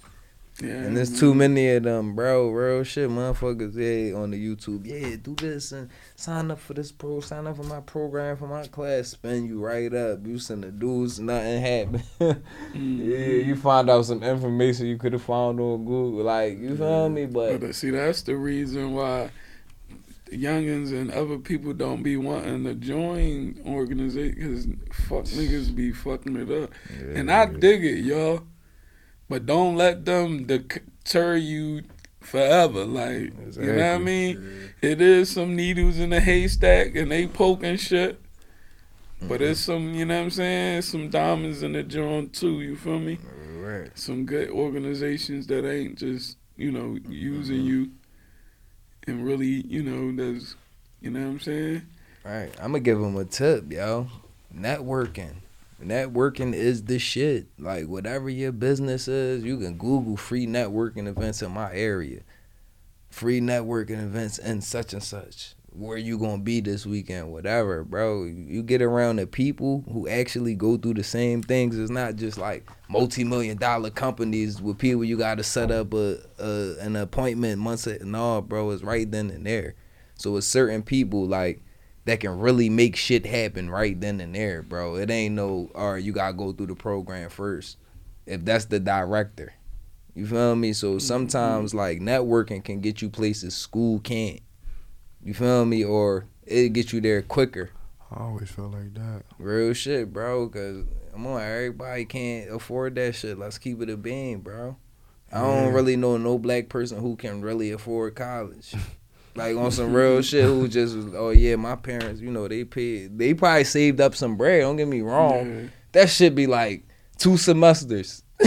Speaker 3: Yeah, and there's too many of them, bro. Real shit, motherfuckers. Yeah, on the YouTube. Yeah, do this and sign up for this pro. Sign up for my program for my class. Spin you right up. You send the dudes, nothing happen. mm-hmm. [laughs] Yeah, you find out some information you could have found on Google. Like you feel me? But,
Speaker 1: but see, that's the reason why youngins and other people don't be wanting to join organization because fuck niggas be fucking it up. Yeah, and I dig it, y'all. But don't let them deter you forever. Like exactly. you know what I mean? Yeah. It is some needles in the haystack and they poking shit. Mm-hmm. But it's some, you know what I'm saying, some diamonds in the joint too, you feel me? Right. Some good organizations that ain't just, you know, using mm-hmm. you and really, you know, that's, you know what I'm saying?
Speaker 3: Right. I'm gonna give them a tip, yo. Networking. Networking is the shit. Like whatever your business is, you can Google free networking events in my area. Free networking events in such and such. Where you gonna be this weekend? Whatever, bro. You get around the people who actually go through the same things. It's not just like multi-million dollar companies with people you gotta set up a, a an appointment months and all, bro. It's right then and there. So it's certain people like that can really make shit happen right then and there, bro. It ain't no, all right, you gotta go through the program first. If that's the director. You feel me? So mm-hmm. sometimes like networking can get you places school can't. You feel me? Or it get you there quicker.
Speaker 4: I always felt like that.
Speaker 3: Real shit, bro. Cause come on, everybody can't afford that shit. Let's keep it a beam, bro. I don't really know no black person who can really afford college. [laughs] like on some real [laughs] shit who just was, oh yeah, my parents, you know, they paid they probably saved up some bread, don't get me wrong. Yeah. That should be like two semesters. [laughs]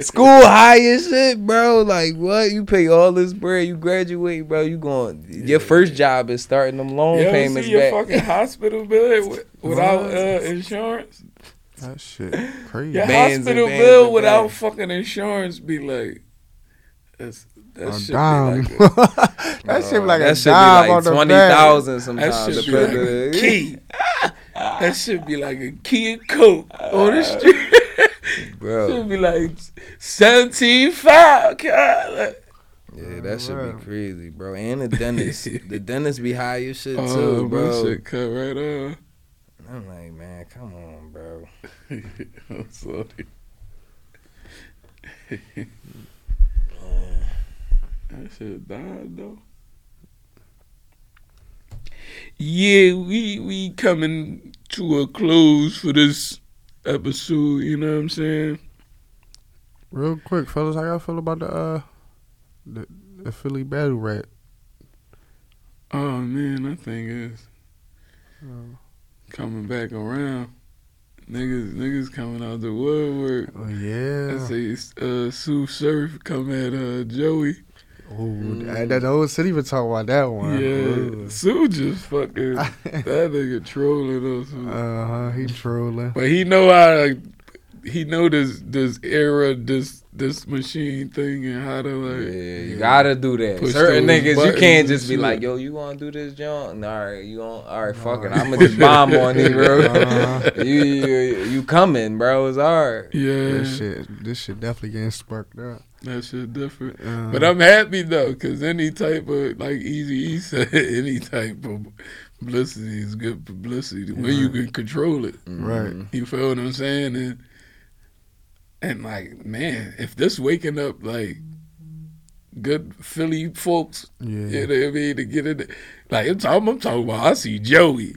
Speaker 3: School high as shit, bro. Like what? You pay all this bread, you graduate, bro. You going yeah. your first job is starting them loan you payments see
Speaker 1: your fucking hospital bill [laughs] without uh, insurance.
Speaker 4: That shit crazy.
Speaker 1: Your bands hospital bill without fucking insurance be like that's that should
Speaker 4: dime. [laughs] Be like a, that should be like that a should dime be like twenty thousand
Speaker 1: sometimes. That should be like a key. that should be like a key and coke on the uh, street. [laughs] Bro, should be like seventeen five.
Speaker 3: Yeah, that should be crazy, bro. And the dentist, [laughs] the dentist be high as shit oh, too, bro.
Speaker 1: Shit cut right off.
Speaker 3: I'm like, man, come on, bro.
Speaker 1: I'm sorry. That shit died though. Yeah, we we coming to a close for this episode. You know what I'm saying?
Speaker 4: Real quick, fellas, how y'all feel about the uh the, the Philly battle rap?
Speaker 1: Oh man, that thing is uh, coming back around. Niggas, niggas coming out the woodwork.
Speaker 4: Oh yeah.
Speaker 1: I say, uh, Tsu Surf come at uh Joey.
Speaker 4: Oh, mm. that, the whole city been talking about that one.
Speaker 1: Yeah, Ooh. Sue just fucking [laughs] that nigga trolling us.
Speaker 4: Uh huh, he trolling.
Speaker 1: But he know how he know this this era this this machine thing and how to like.
Speaker 3: Yeah, you gotta do that. Certain niggas, you can't just be shit. like, yo, you wanna do this, John? All right, you want? All right, fuck it. I'm gonna just bomb on you, bro. [laughs] Uh-huh. [laughs] you, you you coming, bro? It's hard.
Speaker 1: Yeah,
Speaker 4: this shit, this shit definitely getting sparked up.
Speaker 1: That shit different. Uh, but I'm happy though, cause any type of like Easy E said, [laughs] any type of publicity is good publicity. Where you can control it.
Speaker 4: Right.
Speaker 1: You feel what I'm saying? And and like, man, if this waking up like good Philly folks, yeah, you know what I mean, to get in, like I'm talking, I'm talking about. I see Joey.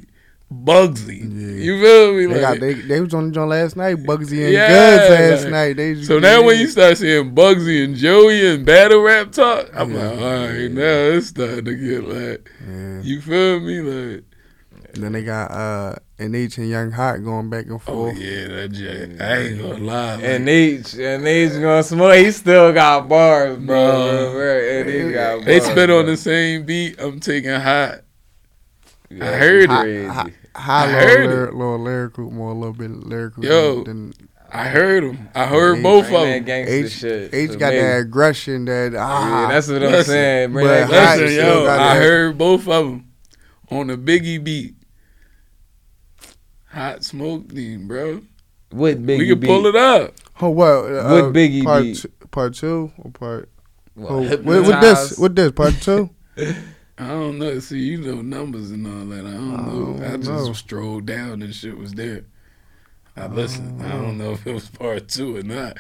Speaker 1: Bugsy. Yeah. You feel me?
Speaker 4: They, like, got, they, they was on the joint last night, Bugsy and yeah, Goodz last like, night. They
Speaker 1: so now when you start seeing Bugsy and Joey and battle rap talk, I'm yeah. like, all right, now it's starting to get like, yeah. you feel me? Like,
Speaker 4: then they got uh NH and Young Hot going back and oh, forth.
Speaker 1: Oh yeah, that J. I ain't gonna lie.
Speaker 3: And NH and H gonna smoke. He still got bars, bro. bro. NH got bars,
Speaker 1: they spit on the same beat. I'm taking Hot. Yeah, I heard hot, it.
Speaker 4: Hot, high I heard little, little lyrical, more a little bit lyrical.
Speaker 1: Yo, than, I heard him. I heard H, both of them.
Speaker 3: H, shit
Speaker 4: H got me. that aggression that ah.
Speaker 3: Yeah, that's what I'm saying.
Speaker 1: Bring but listen, yo, I heard both of them on the Biggie beat. Hot smoke team, bro.
Speaker 3: With Biggie?
Speaker 1: We can
Speaker 3: beat?
Speaker 1: pull it up.
Speaker 4: Oh, what? Uh,
Speaker 2: What Biggie
Speaker 4: part
Speaker 2: beat?
Speaker 4: two, part two or part?
Speaker 2: What, [laughs]
Speaker 4: Oh, with, with this, with this part two. [laughs]
Speaker 1: I don't know. See, you know numbers and all that. I don't
Speaker 4: I
Speaker 1: know.
Speaker 4: don't
Speaker 1: I just
Speaker 4: know.
Speaker 1: strolled down and shit was there. I listened. I don't know if it was part two or not,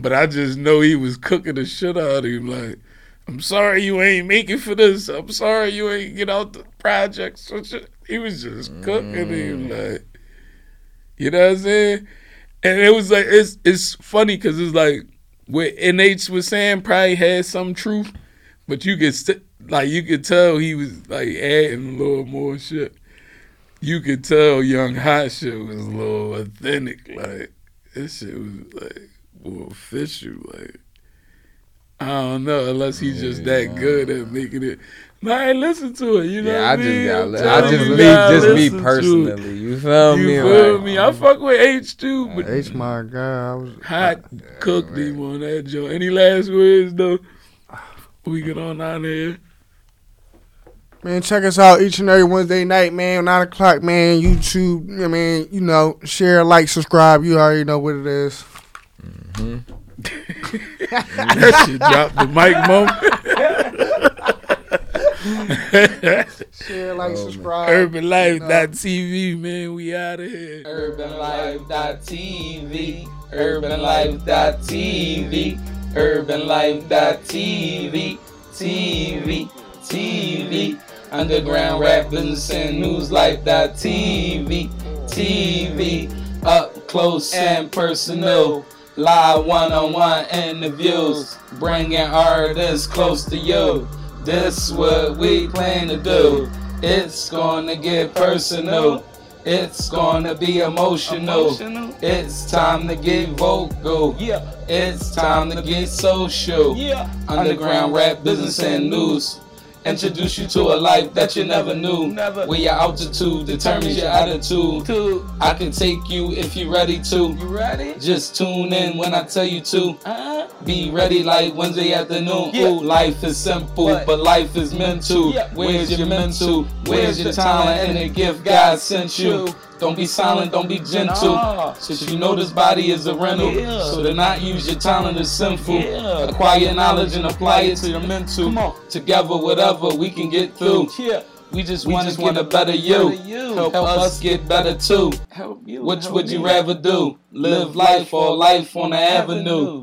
Speaker 1: but I just know he was cooking the shit out of him. Like, I'm sorry you ain't making for this. I'm sorry you ain't get out the projects. He was just cooking him mm. like, you know what I'm saying? And it was like it's it's funny because it's like what NH was saying probably had some truth, but you could st- like you could tell he was like adding a little more shit. You could tell Young Hot shit was a little authentic. Like this shit was like more official. Like I don't know unless he's just that good at making it. I ain't listen to it. You know
Speaker 2: Yeah, I
Speaker 1: I mean?
Speaker 2: just
Speaker 1: I'm
Speaker 2: got.
Speaker 1: telling
Speaker 2: I just me, just me personally. You feel
Speaker 1: You
Speaker 2: me?
Speaker 1: You feel
Speaker 2: Like,
Speaker 1: me? I fuck with H too, but
Speaker 4: H my guy, I was
Speaker 1: hot cooked him on that joint. Any last words though? We get on out of here.
Speaker 4: Man, check us out each and every Wednesday night, man. Nine o'clock, man. YouTube, I mean, you know, share, like, subscribe. You already know what it is. Mm-hmm. [laughs]
Speaker 1: that shit dropped the mic moment. [laughs]
Speaker 4: Share, like, subscribe.
Speaker 1: UrbanLife.tv, man. We out of here.
Speaker 6: UrbanLife.tv, UrbanLife.tv, UrbanLife.tv, TV, TV, Underground Rap Business and Newslife.tv, TV, up close and personal. Live one-on-one interviews, bringing artists close to you. This what we plan to do. It's gonna get personal. It's gonna be emotional. It's time to get vocal. Yeah. It's time to get social. Yeah. Underground rap, business, and news. Introduce you to a life that you never knew. Never. Where your altitude determines your attitude. I can take you if you're ready to. You ready? Just tune in when I tell you to. Uh-huh. Be ready like Wednesday afternoon. Ooh, life is simple, but life is mental. Where's your mental? Where's your talent and the gift God sent you? Don't be silent, don't be gentle. Since you know this body is a rental. So to not use your talent is sinful. Acquire knowledge and apply it to your mental. Together, whatever we can get through. Yeah. We just want to get a better you. Help us get better too. Which would you rather do? Live life or life on the avenue?